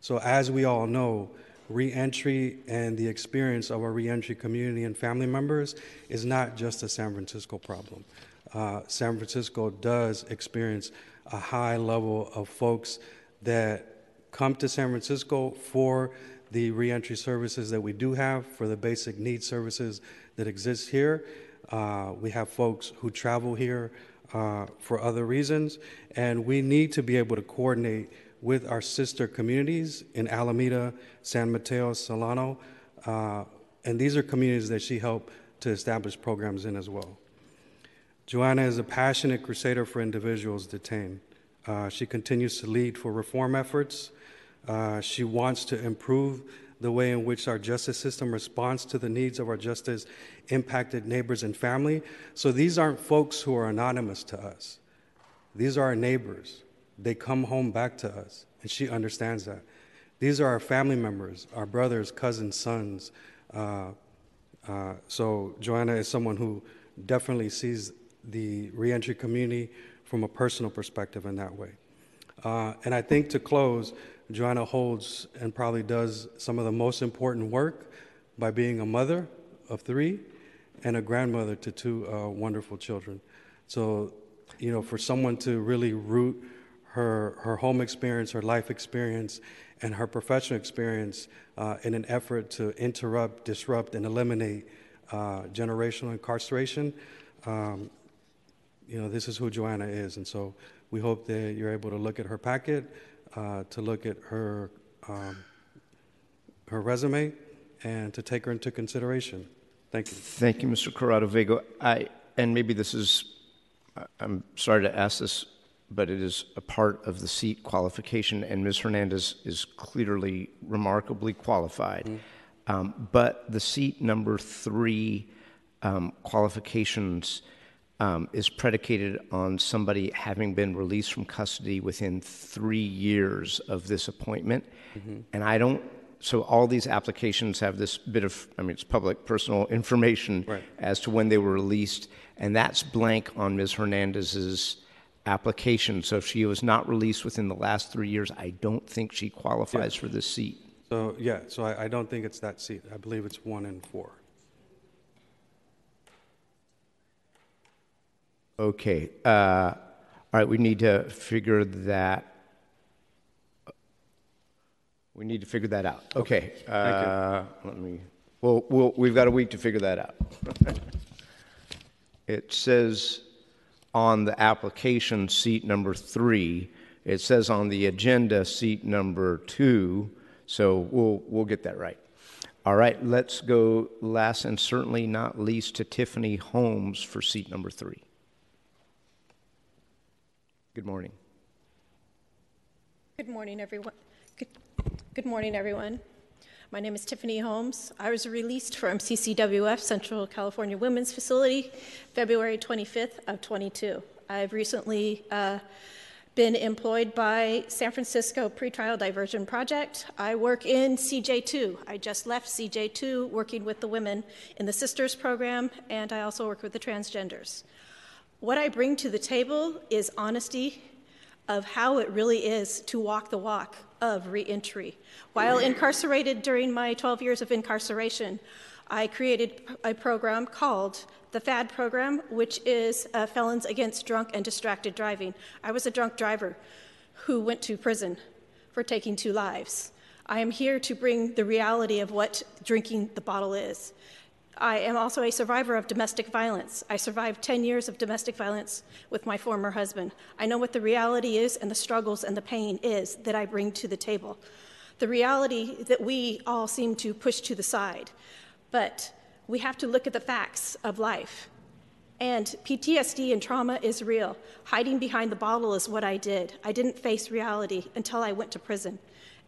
So as we all know, reentry and the experience of our reentry community and family members is not just a San Francisco problem uh, San Francisco does experience a high level of folks that come to San Francisco for the reentry services that we do have, for the basic needs services that exist here. Uh, we have folks who travel here uh, for other reasons, and we need to be able to coordinate with our sister communities in Alameda, San Mateo, Solano, uh, and these are communities that she helped to establish programs in as well. Joanna is a passionate crusader for individuals detained. Uh, she continues to lead for reform efforts. Uh, she wants to improve the way in which our justice system responds to the needs of our justice impacted neighbors and family. So these aren't folks who are anonymous to us. These are our neighbors. They come home back to us, and she understands that. These are our family members, our brothers, cousins, sons. Uh, uh so Joanna is someone who definitely sees the reentry community from a personal perspective in that way. Uh, and I think to close, Joanna holds and probably does some of the most important work by being a mother of three and a grandmother to two uh, wonderful children. So, you know, for someone to really root her, her home experience, her life experience, and her professional experience uh, in an effort to interrupt, disrupt, and eliminate uh, generational incarceration um, you know, this is who Joanna is. And so we hope that you're able to look at her packet, uh, to look at her, um, her resume, and to take her into consideration. Thank you. Thank you, Mr. Corado-Vega. I, and maybe this is, I'm sorry to ask this, but it is a part of the seat qualification, and Ms. Hernandez is clearly remarkably qualified. Mm-hmm. Um, but the seat number three um, qualifications um, is predicated on somebody having been released from custody within three years of this appointment. Mm-hmm. And I don't, so all these applications have this bit of, I mean, it's public personal information right. as to when they were released, and that's blank on Ms. Hernandez's application. So if she was not released within the last three years, I don't think she qualifies yeah. for this seat. So, yeah, so I, I don't think it's that seat. I believe it's one in four. Okay. Uh, all right, we need to figure that. We need to figure that out. Okay. Uh, let me. Well, we'll, we've got a week to figure that out. it says on the application seat number three. It says on the agenda seat number two. So we'll we'll get that right. All right. Let's go last and certainly not least to Tiffany Holmes for seat number three. Good morning. Good morning, everyone. Good, good morning, everyone. My name is Tiffany Holmes. I was released from CCWF Central California Women's Facility February 25th of 22. I've recently uh, been employed by San Francisco Pretrial Diversion Project. I work in CJ2. I just left CJ2 working with the women in the Sisters program, and I also work with the transgenders. What I bring to the table is honesty of how it really is to walk the walk of reentry. While incarcerated during my 12 years of incarceration, I created a program called the FAD program, which is uh, Felons Against Drunk and Distracted Driving. I was a drunk driver who went to prison for taking two lives. I am here to bring the reality of what drinking the bottle is. I am also a survivor of domestic violence. I survived 10 years of domestic violence with my former husband. I know what the reality is and the struggles and the pain is that I bring to the table. The reality that we all seem to push to the side. But we have to look at the facts of life. And PTSD and trauma is real. Hiding behind the bottle is what I did. I didn't face reality until I went to prison.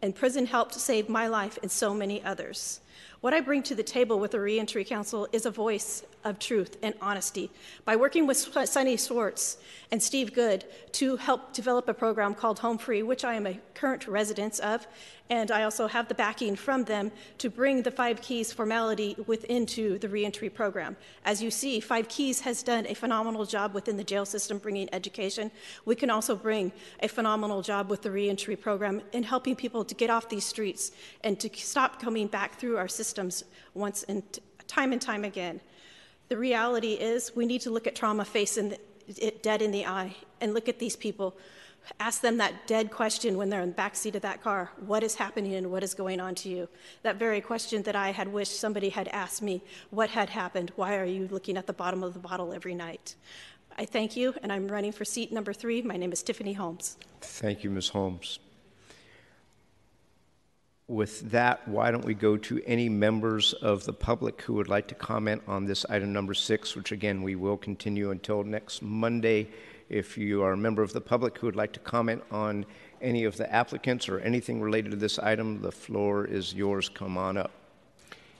And prison helped save my life and so many others. What I bring to the table with the Reentry Council is a voice of truth and honesty. By working with Sunny Schwartz and Steve Good to help develop a program called Home Free, which I am a current resident of, and I also have the backing from them to bring the Five Keys formality within to the reentry program. As you see, Five Keys has done a phenomenal job within the jail system bringing education. We can also bring a phenomenal job with the reentry program in helping people to get off these streets and to stop coming back through our systems once and time and time again. The reality is we need to look at trauma facing it dead in the eye and look at these people Ask them that dead question when they're in the backseat of that car what is happening and what is going on to you? That very question that I had wished somebody had asked me what had happened? Why are you looking at the bottom of the bottle every night? I thank you, and I'm running for seat number three. My name is Tiffany Holmes. Thank you, Ms. Holmes. With that, why don't we go to any members of the public who would like to comment on this item number six, which again we will continue until next Monday. If you are a member of the public who would like to comment on any of the applicants or anything related to this item, the floor is yours. Come on up.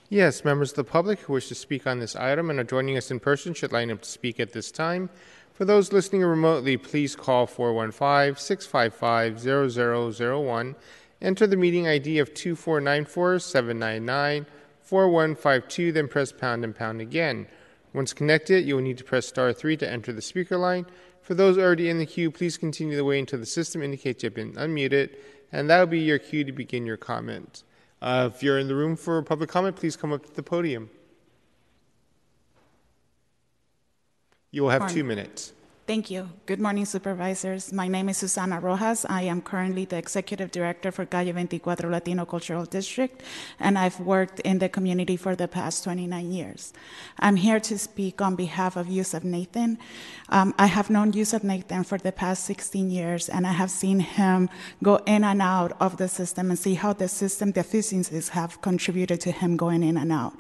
Yes, members of the public who wish to speak on this item and are joining us in person should line up to speak at this time. For those listening remotely, please call 415 655 0001. Enter the meeting ID of 2494 799 4152, then press pound and pound again. Once connected, you will need to press star 3 to enter the speaker line. For those already in the queue, please continue to wait until the system indicates you've been unmuted, and that will be your cue to begin your comment. Uh, if you're in the room for public comment, please come up to the podium. You will have two minutes. Thank you. Good morning, supervisors. My name is Susana Rojas. I am currently the executive director for Calle 24 Latino Cultural District, and I've worked in the community for the past 29 years. I'm here to speak on behalf of Yusuf Nathan. Um, I have known Yusuf Nathan for the past 16 years, and I have seen him go in and out of the system and see how the system deficiencies have contributed to him going in and out.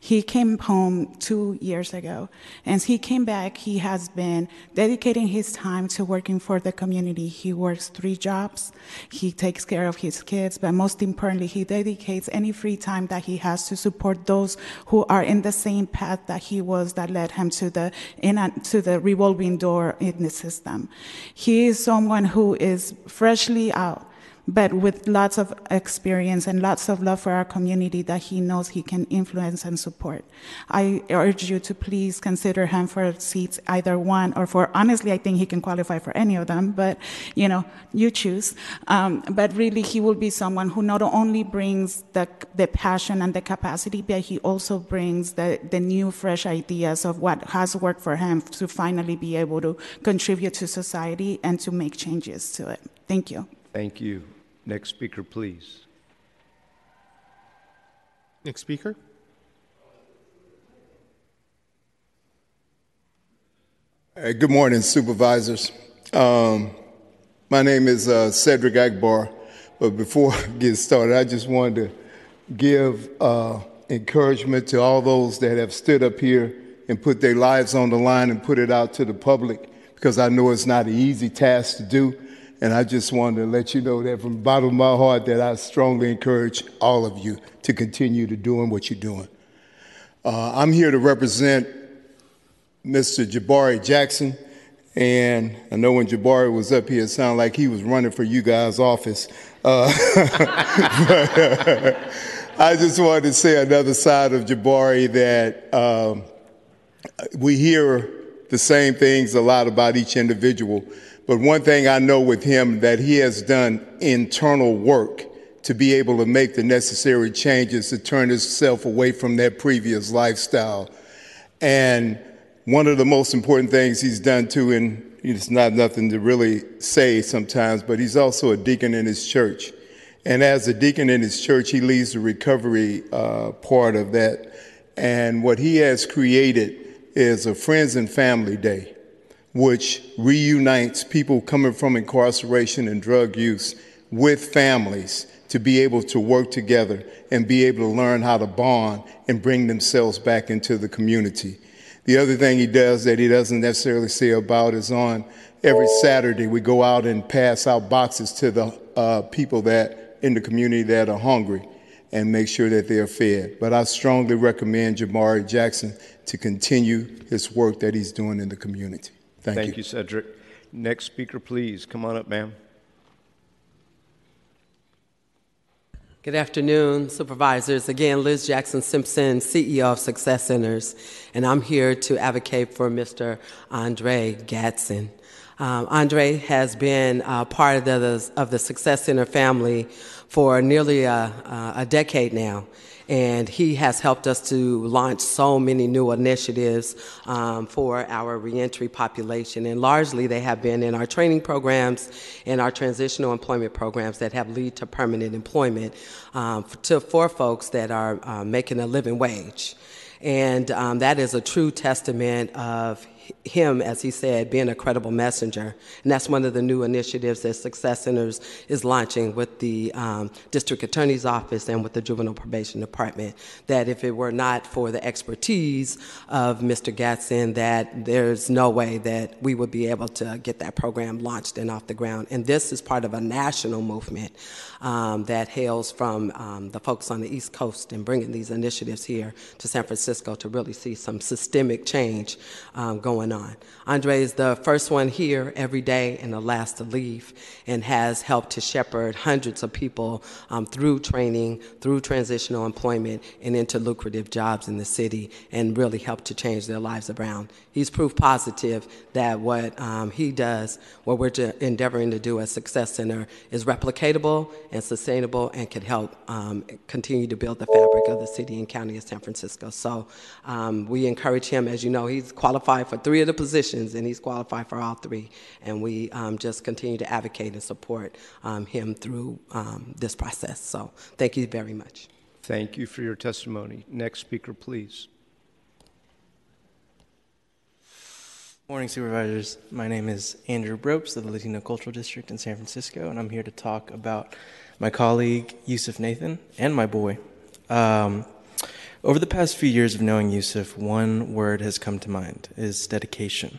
He came home two years ago, and he came back, he has been dedicating his time to working for the community. He works three jobs. He takes care of his kids, but most importantly, he dedicates any free time that he has to support those who are in the same path that he was that led him to the in a, to the revolving door in the system. He is someone who is freshly out but with lots of experience and lots of love for our community that he knows he can influence and support. I urge you to please consider him for seats, either one or four. Honestly, I think he can qualify for any of them, but you know, you choose. Um, but really, he will be someone who not only brings the, the passion and the capacity, but he also brings the, the new, fresh ideas of what has worked for him to finally be able to contribute to society and to make changes to it. Thank you. Thank you. Next speaker, please. Next speaker. Hey, good morning, supervisors. Um, my name is uh, Cedric Akbar, but before I get started, I just wanted to give uh, encouragement to all those that have stood up here and put their lives on the line and put it out to the public because I know it's not an easy task to do And I just wanted to let you know that from the bottom of my heart that I strongly encourage all of you to continue to doing what you're doing. Uh, I'm here to represent Mr. Jabari Jackson. And I know when Jabari was up here, it sounded like he was running for you guys' office. Uh, I just wanted to say another side of Jabari that um, we hear the same things a lot about each individual. But one thing I know with him that he has done internal work to be able to make the necessary changes to turn himself away from that previous lifestyle. And one of the most important things he's done too, and it's not nothing to really say sometimes, but he's also a deacon in his church. And as a deacon in his church, he leads the recovery uh, part of that. And what he has created is a Friends and Family Day, which reunites people coming from incarceration and drug use with families to be able to work together and be able to learn how to bond and bring themselves back into the community. The other thing he does that he doesn't necessarily say about is on every Saturday we go out and pass out boxes to the uh, people that in the community that are hungry and make sure that they're fed. But I strongly recommend Jabari Jackson to continue his work that he's doing in the community. Thank, Thank you. you, Cedric. Next speaker, please. Come on up, ma'am. Good afternoon, supervisors. Again, Liz Jackson Simpson, CEO of Success Centers, and I'm here to advocate for Mr. Andre Gatson. Um, Andre has been uh, part of the, of the Success Center family for nearly a, a decade now and he has helped us to launch so many new initiatives um, for our reentry population. And largely, they have been in our training programs and our transitional employment programs that have led to permanent employment um, to, for folks that are uh, making a living wage. And um, that is a true testament of him, as he said, being a credible messenger. And that's one of the new initiatives that Success Centers is launching with the um, District Attorney's Office and with the Juvenile Probation Department. That if it were not for the expertise of Mr. Gatson, that there's no way that we would be able to get that program launched and off the ground. And this is part of a national movement um, that hails from um, the folks on the East Coast and bringing these initiatives here to San Francisco to really see some systemic change um, going on. Andre is the first one here every day and the last to leave and has helped to shepherd hundreds of people um, through training, through transitional employment, and into lucrative jobs in the city and really helped to change their lives around. He's proof positive that what um, he does, what we're endeavoring to do at Success Center, is replicatable and sustainable and could help um, continue to build the fabric of the city and county of San Francisco. So um, we encourage him, as you know, he's qualified for three of the positions and he's qualified for all three. And we um, just continue to advocate and support um, him through um, this process. So thank you very much. Thank you for your testimony. Next speaker, please. Morning, supervisors. My name is Andrew Bropes of the Latino Cultural District in San Francisco, and I'm here to talk about my colleague Yusuf Nathan and my boy. Um, over the past few years of knowing Yusuf, one word has come to mind: is dedication.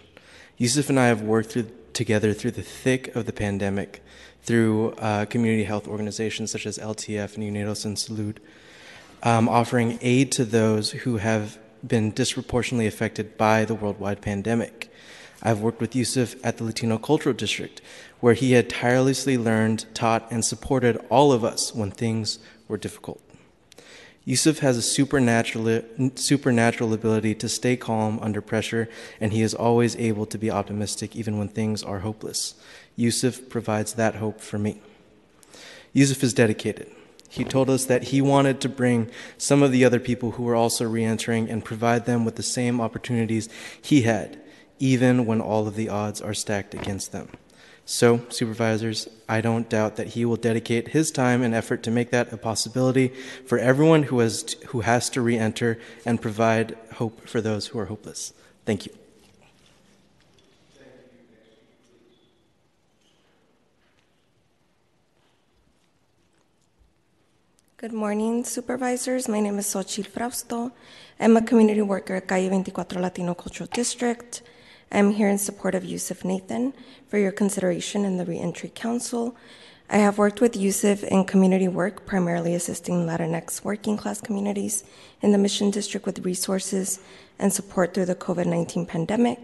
Yusuf and I have worked through, together through the thick of the pandemic, through uh, community health organizations such as LTF and Unidos en Salud, um, offering aid to those who have been disproportionately affected by the worldwide pandemic. I've worked with Yusuf at the Latino Cultural District, where he had tirelessly learned, taught, and supported all of us when things were difficult. Yusuf has a supernatural, supernatural ability to stay calm under pressure, and he is always able to be optimistic even when things are hopeless. Yusuf provides that hope for me. Yusuf is dedicated. He told us that he wanted to bring some of the other people who were also re entering and provide them with the same opportunities he had even when all of the odds are stacked against them. So, supervisors, I don't doubt that he will dedicate his time and effort to make that a possibility for everyone who has to, who has to re-enter and provide hope for those who are hopeless. Thank you. Good morning, supervisors. My name is Xochitl Frausto. I'm a community worker at Calle 24 Latino Cultural District I am here in support of Yusuf Nathan for your consideration in the Reentry Council. I have worked with Yusuf in community work, primarily assisting Latinx working class communities in the Mission District with resources and support through the COVID 19 pandemic.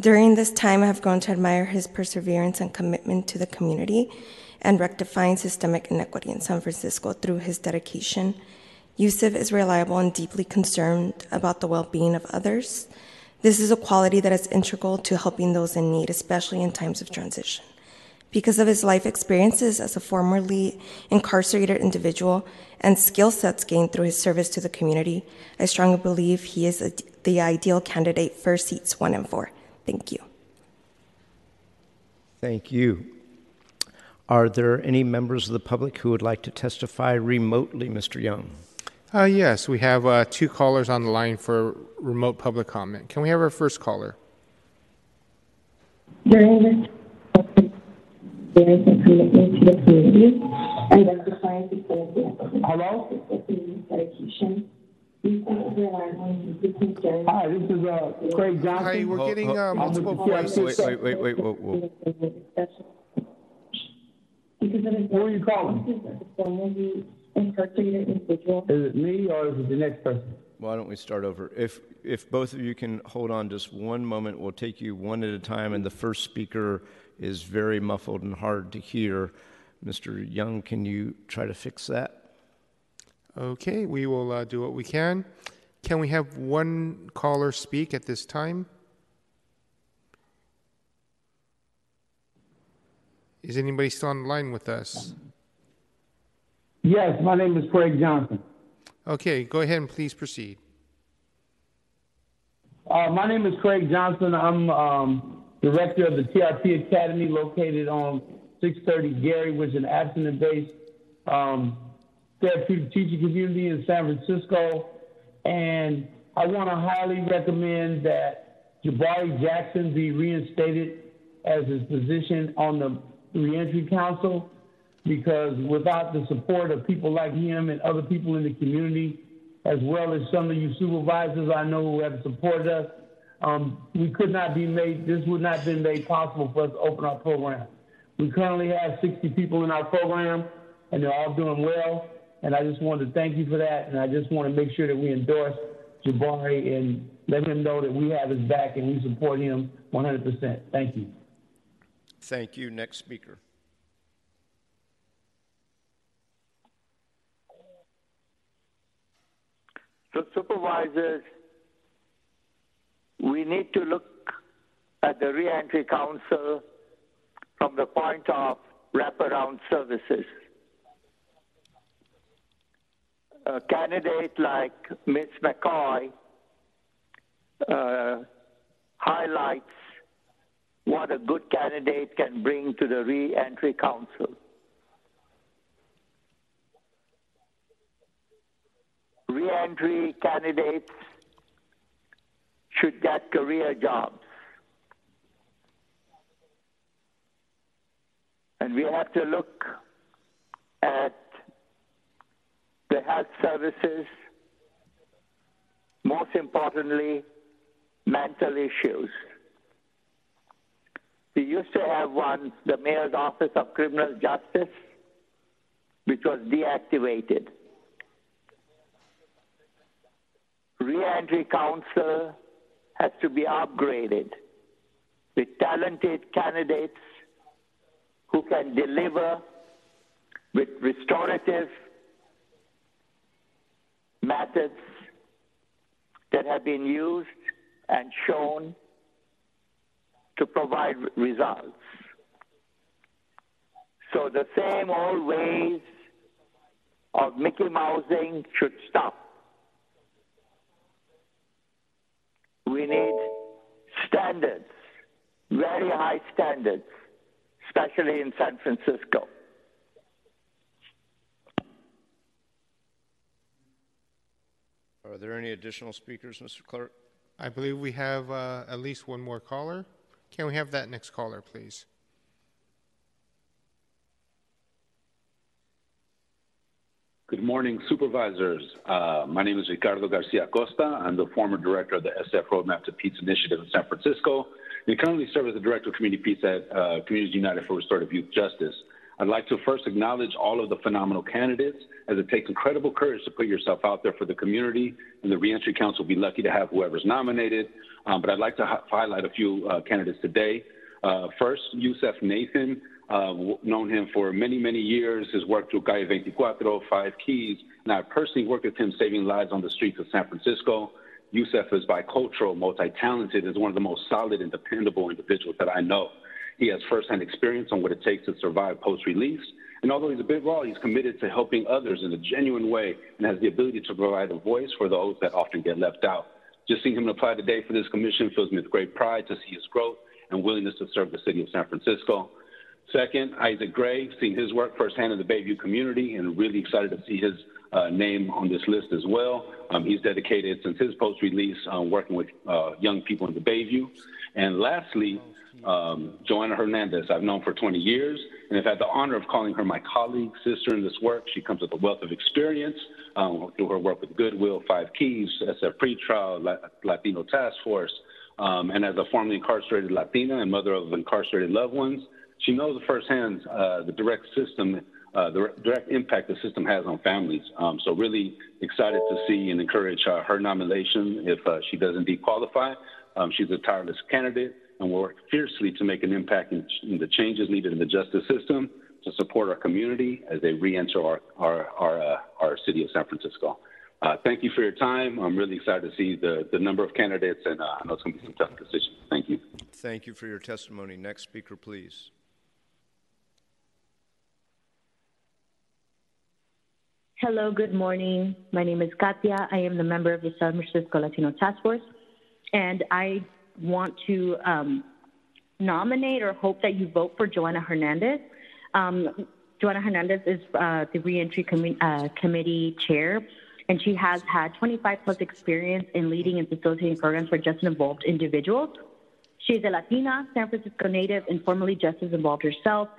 During this time, I have grown to admire his perseverance and commitment to the community and rectifying systemic inequity in San Francisco through his dedication. Yusuf is reliable and deeply concerned about the well being of others. This is a quality that is integral to helping those in need, especially in times of transition. Because of his life experiences as a formerly incarcerated individual and skill sets gained through his service to the community, I strongly believe he is a, the ideal candidate for seats one and four. Thank you. Thank you. Are there any members of the public who would like to testify remotely, Mr. Young? Uh, yes, we have uh, two callers on the line for remote public comment. Can we have our first caller? During this there is a commitment to the community and rectifying sustainability. Hello? Dedication. Hi, this is uh, Craig Johnson. Hi, we're getting uh, multiple voices. Wait, wait, wait, wait, whoa, whoa. Who are you calling? Formerly incarcerated individual. Is it me or is it the next person? Why don't we start over? If if both of you can hold on just one moment, we'll take you one at a time. And the first speaker is very muffled and hard to hear. Mr. Young, can you try to fix that? Okay, we will uh, do what we can. Can we have one caller speak at this time? Is anybody still on the line with us? Yes, my name is Craig Johnson. Okay, go ahead and please proceed. Uh, my name is Craig Johnson. I'm um, director of the TRP Academy located on 630 Geary, which is an abstinence-based um, therapeutic teaching community in San Francisco. And I want to highly recommend that Jabari Jackson be reinstated as his position on the Reentry Council because without the support of people like him and other people in the community, as well as some of you supervisors I know who have supported us, um, we could not be made, this would not have been made possible for us to open our program. We currently have 60 people in our program, and they're all doing well. And I just wanted to thank you for that. And I just want to make sure that we endorse Jabari and let him know that we have his back and we support him 100%. Thank you. Thank you. Next speaker. So, supervisors, we need to look at the Reentry Council from the point of wraparound services. A candidate like Ms. McCoy uh, highlights what a good candidate can bring to the Reentry Council. Reentry candidates should get career jobs. And we have to look at the health services, most importantly, mental issues. We used to have one, the Mayor's Office of Criminal Justice, which was deactivated. Reentry Council has to be upgraded with talented candidates who can deliver with restorative methods that have been used and shown to provide results. So the same old ways of Mickey Mousing should stop. We need standards, very high standards, especially in San Francisco. Are there any additional speakers, Mr. Clerk? I believe we have uh, at least one more caller. Can we have that next caller, please? Good morning, supervisors. Uh, my name is Ricardo Garcia Costa. I'm the former director of the SF Roadmap to Peace Initiative in San Francisco and currently serve as the director of community peace at uh, Communities United for Restorative Youth Justice. I'd like to first acknowledge all of the phenomenal candidates as it takes incredible courage to put yourself out there for the community and the Reentry Council will be lucky to have whoever's nominated. Um, but I'd like to hi- highlight a few uh, candidates today. Uh, first, Yusef Nathan, uh, known him for many, many years, his work through Calle 24, Five Keys, and I personally worked with him saving lives on the streets of San Francisco. Yusef is bicultural, multi-talented, is one of the most solid and dependable individuals that I know. He has firsthand experience on what it takes to survive post-release. And although he's a bit raw, he's committed to helping others in a genuine way and has the ability to provide a voice for those that often get left out. Just seeing him apply today for this commission fills me with great pride to see his growth and willingness to serve the city of San Francisco. Second, Isaac Gray, seen his work firsthand in the Bayview community and really excited to see his uh, name on this list as well. Um, he's dedicated since his post release uh, working with uh, young people in the Bayview. And lastly, um, Joanna Hernandez, I've known for 20 years and have had the honor of calling her my colleague, sister in this work. She comes with a wealth of experience um, through her work with Goodwill, Five Keys, SF Pretrial, Latino Task Force, um, and as a formerly incarcerated Latina and mother of incarcerated loved ones, she knows firsthand uh, the direct system, uh, the direct impact the system has on families. Um, so really excited to see and encourage uh, her nomination if uh, she does indeed qualify. Um, she's a tireless candidate and will work fiercely to make an impact in, in, the changes needed in the justice system to support our community as they re-enter our, our, our, uh, our city of San Francisco. Uh, thank you for your time. I'm really excited to see the, the number of candidates, and I know it's going to be some tough decisions. Thank you. Thank you for your testimony. Next speaker, please. Hello, good morning. My name is Katia. I am the member of the San Francisco Latino Task Force, and I want to um, nominate or hope that you vote for Joanna Hernandez. Um, Joanna Hernandez is uh, the Reentry Com- uh, Committee Chair, and she has had 25 plus experience in leading and facilitating programs for justice involved individuals. She is a Latina, San Francisco native, and formerly justice involved herself.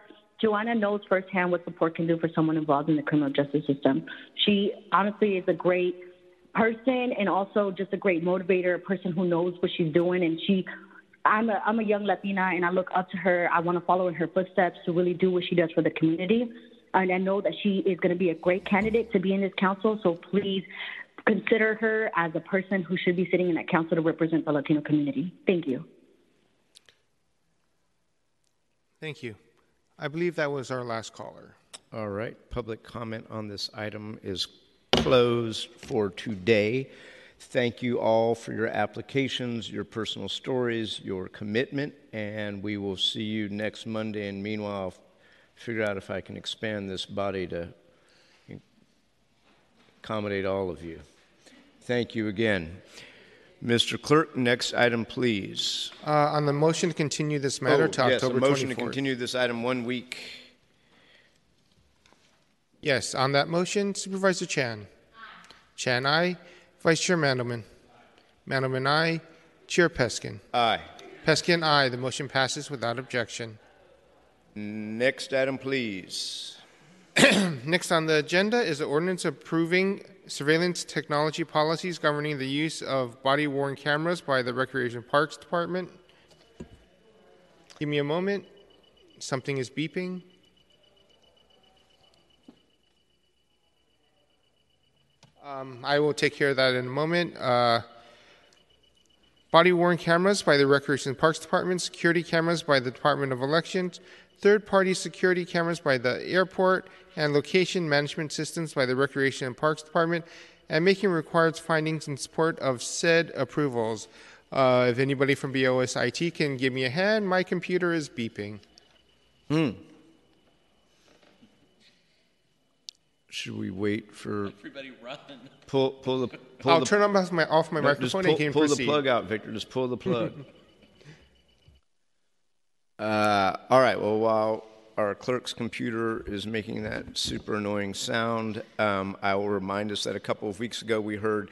Joanna knows firsthand what support can do for someone involved in the criminal justice system. She honestly is a great person and also just a great motivator, a person who knows what she's doing. And she, I'm a, I'm a young Latina and I look up to her. I want to follow in her footsteps to really do what she does for the community. And I know that she is going to be a great candidate to be in this council. So please consider her as a person who should be sitting in that council to represent the Latino community. Thank you. Thank you. I believe that was our last caller. All right. Public comment on this item is closed for today. Thank you all for your applications, your personal stories, your commitment, and we will see you next Monday. And meanwhile, I'll figure out if I can expand this body to accommodate all of you. Thank you again. Mr. Clerk, next item, please. Uh, on the motion to continue this matter oh, to yes, October a motion 24th. to continue this item one week. Yes, on that motion, Supervisor Chan. Aye. Chan, aye. Vice Chair Mandelman. Aye. Mandelman, aye. Chair Peskin. Aye. Peskin, aye. The motion passes without objection. Next item, please. Next on the agenda is the ordinance approving surveillance technology policies governing the use of body worn cameras by the Recreation Parks Department. Give me a moment. Something is beeping. Um, I will take care of that in a moment. Uh, body worn cameras by the Recreation Parks Department, security cameras by the Department of Elections, third party security cameras by the airport, and location management systems by the Recreation and Parks Department, and making required findings in support of said approvals. Uh, if anybody from BOS IT can give me a hand, my computer is beeping. Hmm. Should we wait for everybody run? Pull, pull the. Pull I'll the, turn off my off my no, microphone just and pull, can pull proceed. the plug out, Victor. Just pull the plug. uh, all right. Well, while our clerk's computer is making that super annoying sound, um, I will remind us that a couple of weeks ago we heard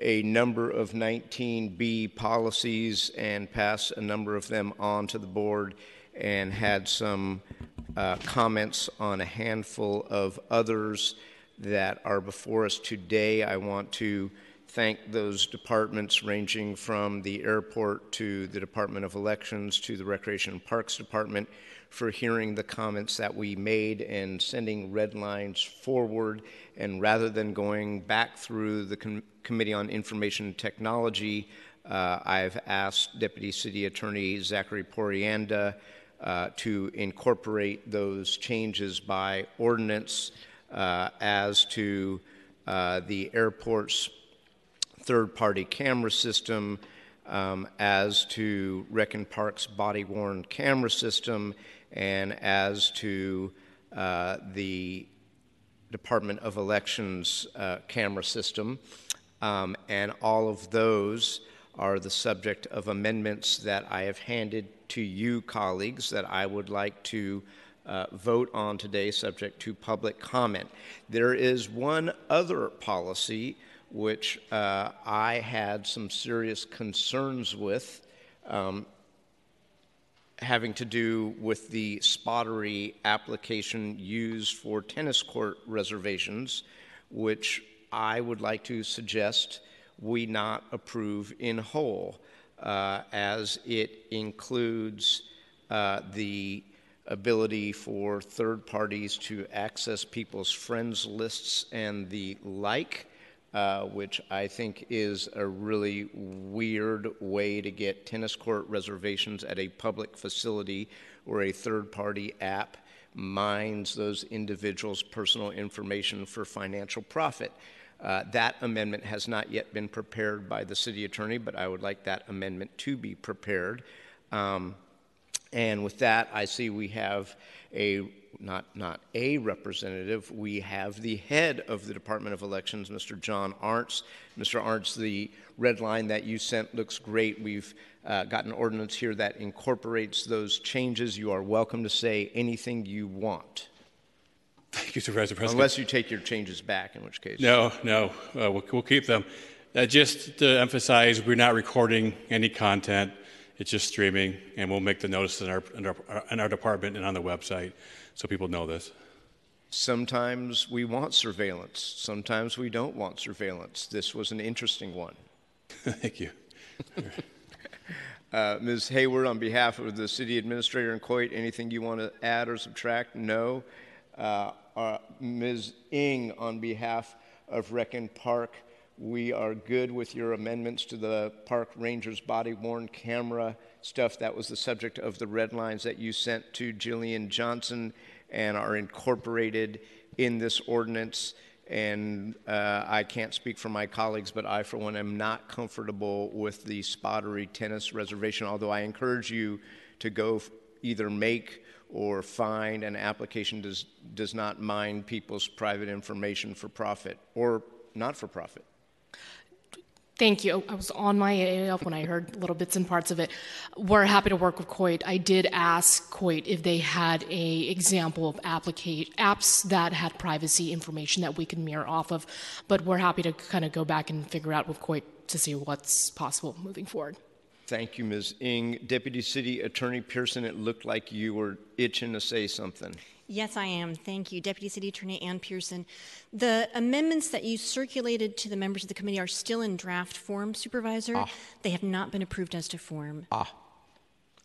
a number of 19B policies and passed a number of them on to the board and had some uh, comments on a handful of others. that are before us today. I want to thank those departments ranging from the airport to the Department of Elections to the Recreation and Parks Department for hearing the comments that we made and sending red lines forward. And rather than going back through the Com- Committee on Information Technology, uh, I've asked Deputy City Attorney Zachary Porianda uh, to incorporate those changes by ordinance uh, as to uh, the airport's third party camera system, um, as to Rec and Park's body worn camera system, and as to uh, the Department of Elections uh, camera system. Um, and all of those are the subject of amendments that I have handed to you, colleagues, that I would like to uh, vote on today, subject to public comment. There is one other policy which uh, I had some serious concerns with. Um, having to do with the Spotery application used for tennis court reservations, which I would like to suggest we not approve in whole, uh, as it includes uh, the ability for third parties to access people's friends lists and the like. Uh, which I think is a really weird way to get tennis court reservations at a public facility where a third party app mines those individuals' personal information for financial profit. Uh, that amendment has not yet been prepared by the city attorney, but I would like that amendment to be prepared. Um, and with that, I see we have a not not a representative. We have the head of the Department of Elections, Mr. John Arntz. Mr. Arntz, the red line that you sent looks great. We've uh, got an ordinance here that incorporates those changes. You are welcome to say anything you want. Thank you, Supervisor President. Unless you take your changes back, in which case. No, no, uh, we'll, we'll, keep them. Uh, just to emphasize, we're not recording any content. It's just streaming, and we'll make the notice in our, in our, in our department and on the website so people know this. Sometimes we want surveillance. Sometimes we don't want surveillance. This was an interesting one. Thank you. uh, Ms. Hayward, on behalf of the city administrator and COIT, anything you want to add or subtract? No. Uh, uh, Ms. Ing, on behalf of Rec and Park, we are good with your amendments to the park ranger's body worn camera stuff. That was the subject of the red lines that you sent to Jillian Johnson and are incorporated in this ordinance. And uh, I can't speak for my colleagues, but I, for one, am not comfortable with the Spotery tennis reservation, although I encourage you to go either make or find an application does, does not mine people's private information for profit or not for profit. Thank you. I was on my up when I heard little bits and parts of it. We're happy to work with COIT. I did ask COIT if they had a example of applica- apps that had privacy information that we could mirror off of, but we're happy to kind of go back and figure out with COIT to see what's possible moving forward. Thank you, Ms. Ing. Deputy City Attorney Pearson, it looked like you were itching to say something. Yes, I am. Thank you, Deputy City Attorney Ann Pearson. The amendments that you circulated to the members of the committee are still in draft form, Supervisor. Ah. They have not been approved as to form. Ah.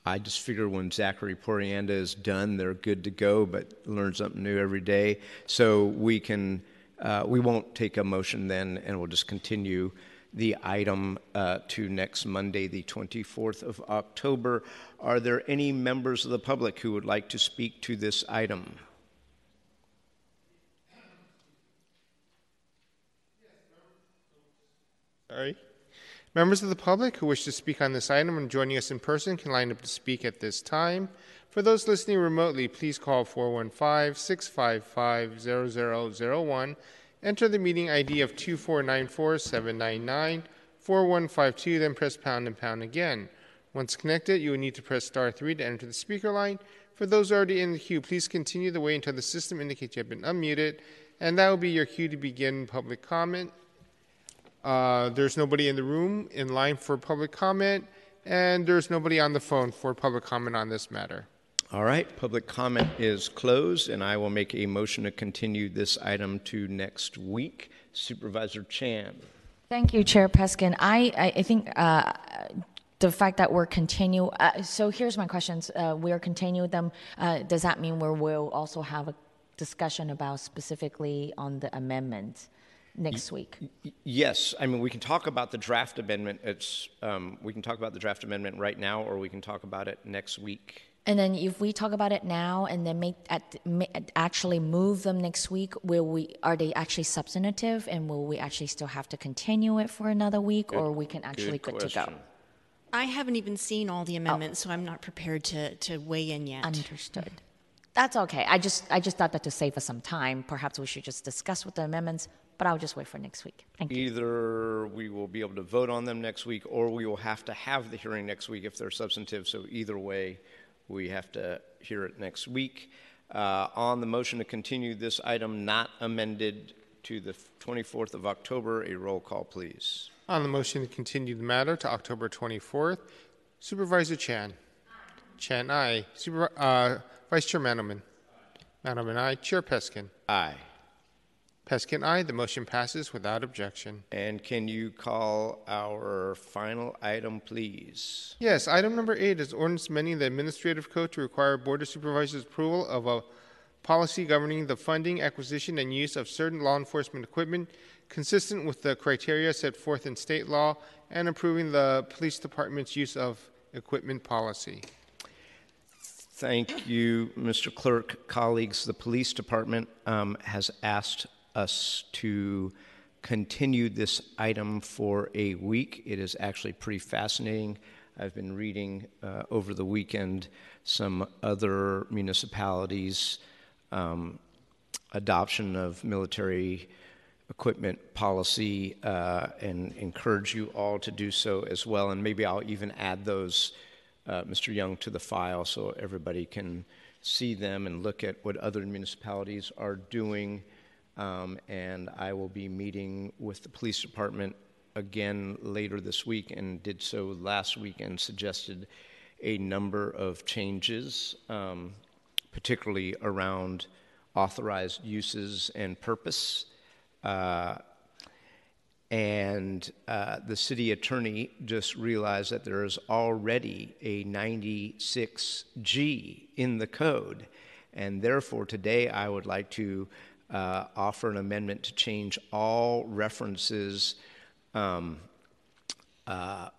I just figure when Zachary Porianda is done, they're good to go, but learn something new every day. So we can, uh, we won't take a motion then, and we'll just continue the item uh, to next Monday, the 24th of October. Are there any members of the public who would like to speak to this item? Sorry. Members of the public who wish to speak on this item and joining us in person can line up to speak at this time. For those listening remotely, please call 415 655 0001 Enter the meeting ID of 2494799 4152, then press pound and pound again. Once connected, you will need to press star 3 to enter the speaker line. For those already in the queue, please continue the wait until the system indicates you have been unmuted, and that will be your cue to begin public comment. Uh, there's nobody in the room in line for public comment, and there's nobody on the phone for public comment on this matter. All right, public comment is closed, and I will make a motion to continue this item to next week. Supervisor Chan. Thank you, Chair Peskin. I, I, I think uh, the fact that we're continue. Uh, so here's my questions. Uh, we're continue them. Uh, does that mean we will also have a discussion about specifically on the amendment next week? Yes, I mean, we can talk about the draft amendment. It's, um, we can talk about the draft amendment right now, or we can talk about it next week. And then if we talk about it now and then make at, actually move them next week, will we are they actually substantive and will we actually still have to continue it for another week or we can actually good, to go? I haven't even seen all the amendments, so I'm not prepared to, to weigh in yet. Understood. That's okay. I just I just thought that to save us some time, perhaps we should just discuss with the amendments, but I'll just wait for next week. Thank you. Either we will be able to vote on them next week, or we will have to have the hearing next week if they're substantive. So either way, we have to hear it next week. Uh, on the motion to continue this item not amended to the 24th of October, a roll call, please. On the motion to continue the matter to October 24th, Supervisor Chan. Chan, aye. Super, uh, Vice Chair Mandelman. Mandelman, aye. Chair Peskin. Aye. Peskin, aye. The motion passes without objection. And can you call our final item, please? Yes, item number eight is ordinance amending the administrative code to require Board of Supervisors approval of a policy governing the funding, acquisition, and use of certain law enforcement equipment consistent with the criteria set forth in state law and approving the police department's use of equipment policy. Thank you, Mr. Clerk. Colleagues, the police department um, has asked us to continue this item for a week. It is actually pretty fascinating. I've been reading uh, over the weekend some other municipalities' um, adoption of military equipment policy uh, and encourage you all to do so as well. And maybe I'll even add those, uh, Mr. Young, to the file so everybody can see them and look at what other municipalities are doing. Um, and I will be meeting with the police department again later this week and did so last week and suggested a number of changes, um, particularly around authorized uses and purpose. Uh, and uh, the city attorney just realized that there is already a 96G in the code. And therefore, today I would like to uh, offer an amendment to change all references um, uh,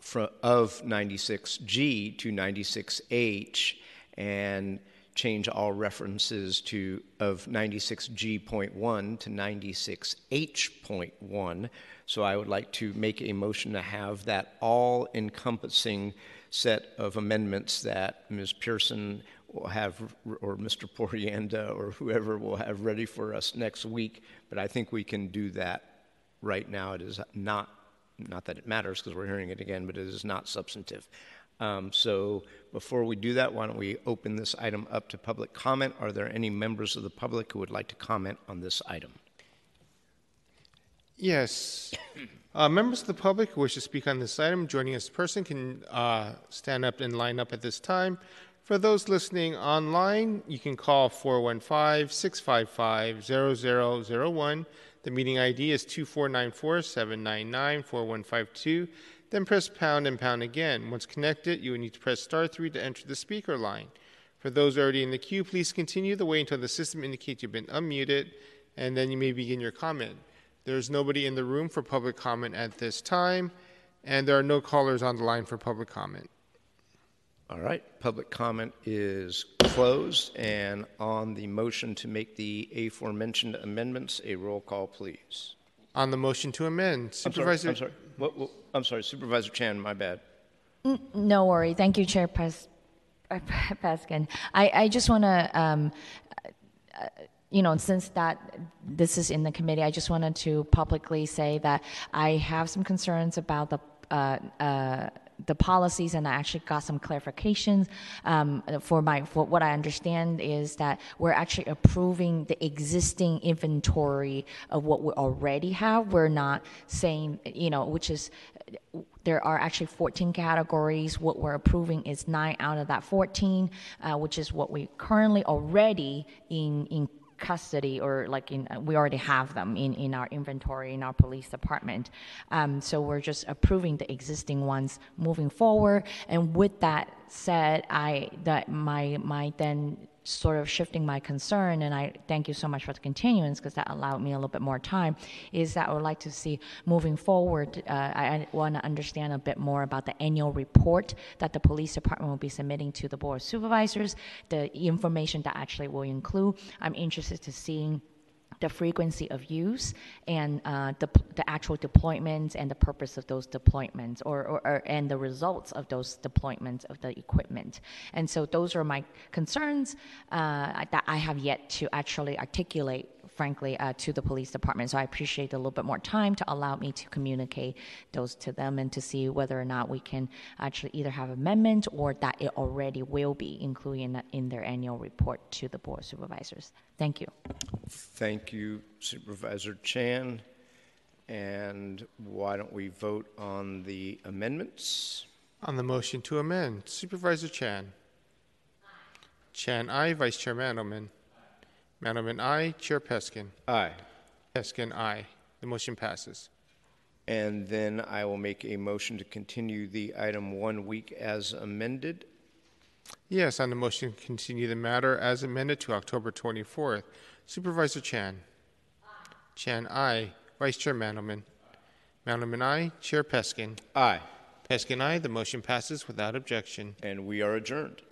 of 96G to 96H and change all references to of 96G.1 to 96H.1. So I would like to make a motion to have that all encompassing set of amendments that Ms. Pearson will have, or Mr. Porianda, or whoever will have ready for us next week. But I think we can do that right now. It is not, not that it matters because we're hearing it again, but it is not substantive. Um, so before we do that, why don't we open this item up to public comment? Are there any members of the public who would like to comment on this item? Yes. Uh, members of the public who wish to speak on this item, joining us in person, can uh, stand up and line up at this time. For those listening online, you can call 415 655 0001. The meeting ID is 2494 799 4152. Then press pound and pound again. Once connected, you will need to press star 3 to enter the speaker line. For those already in the queue, please continue to wait until the system indicates you've been unmuted, and then you may begin your comment. There's nobody in the room for public comment at this time, and there are no callers on the line for public comment. All right, public comment is closed, and on the motion to make the aforementioned amendments, a roll call, please. On the motion to amend, I'm sorry, Supervisor. I'm sorry. What- what- I'm sorry, Supervisor Chan, my bad. No worry. Thank you, Chair Pes- uh, Peskin. I, I just want to, um, uh, you know, since that this is in the committee, I just wanted to publicly say that I have some concerns about the uh, uh, the policies, and I actually got some clarifications. Um, for my, for what I understand is that we're actually approving the existing inventory of what we already have. We're not saying, you know, which is there are actually 14 categories. What we're approving is nine out of that 14, uh, which is what we currently already in in custody or like in we already have them in in our inventory in our police department. Um, so we're just approving the existing ones moving forward. And with that said, I that my my then sort of shifting my concern, and I thank you so much for the continuance because that allowed me a little bit more time, is that I would like to see moving forward, uh, I, I want to understand a bit more about the annual report that the police department will be submitting to the board of supervisors, the information that actually will include. I'm interested to seeing the frequency of use and uh, the, the actual deployments and the purpose of those deployments or, or, or, and the results of those deployments of the equipment. And so those are my concerns uh, that I have yet to actually articulate frankly, uh, to the police department. So aye appreciate a little bit more time to allow me to communicate those to them and to see whether or not we can actually either have amendment or that it already will be included in, in their annual report to the board of supervisors. Thank you. Thank you, Supervisor Chan. And why don't we vote on the amendments? On the motion to amend, Supervisor Chan. Chan, I. Vice Chair Mandelman. Mandelman, aye. Chair Peskin. Aye. Peskin, aye. The motion passes. And then I will make a motion to continue the item one week as amended. Yes, on the motion to continue the matter as amended to October 24th. Supervisor Chan. Chan, aye. Vice Chair Mandelman. Mandelman, aye. Chair Peskin. Aye. Peskin, aye. The motion passes without objection. And we are adjourned.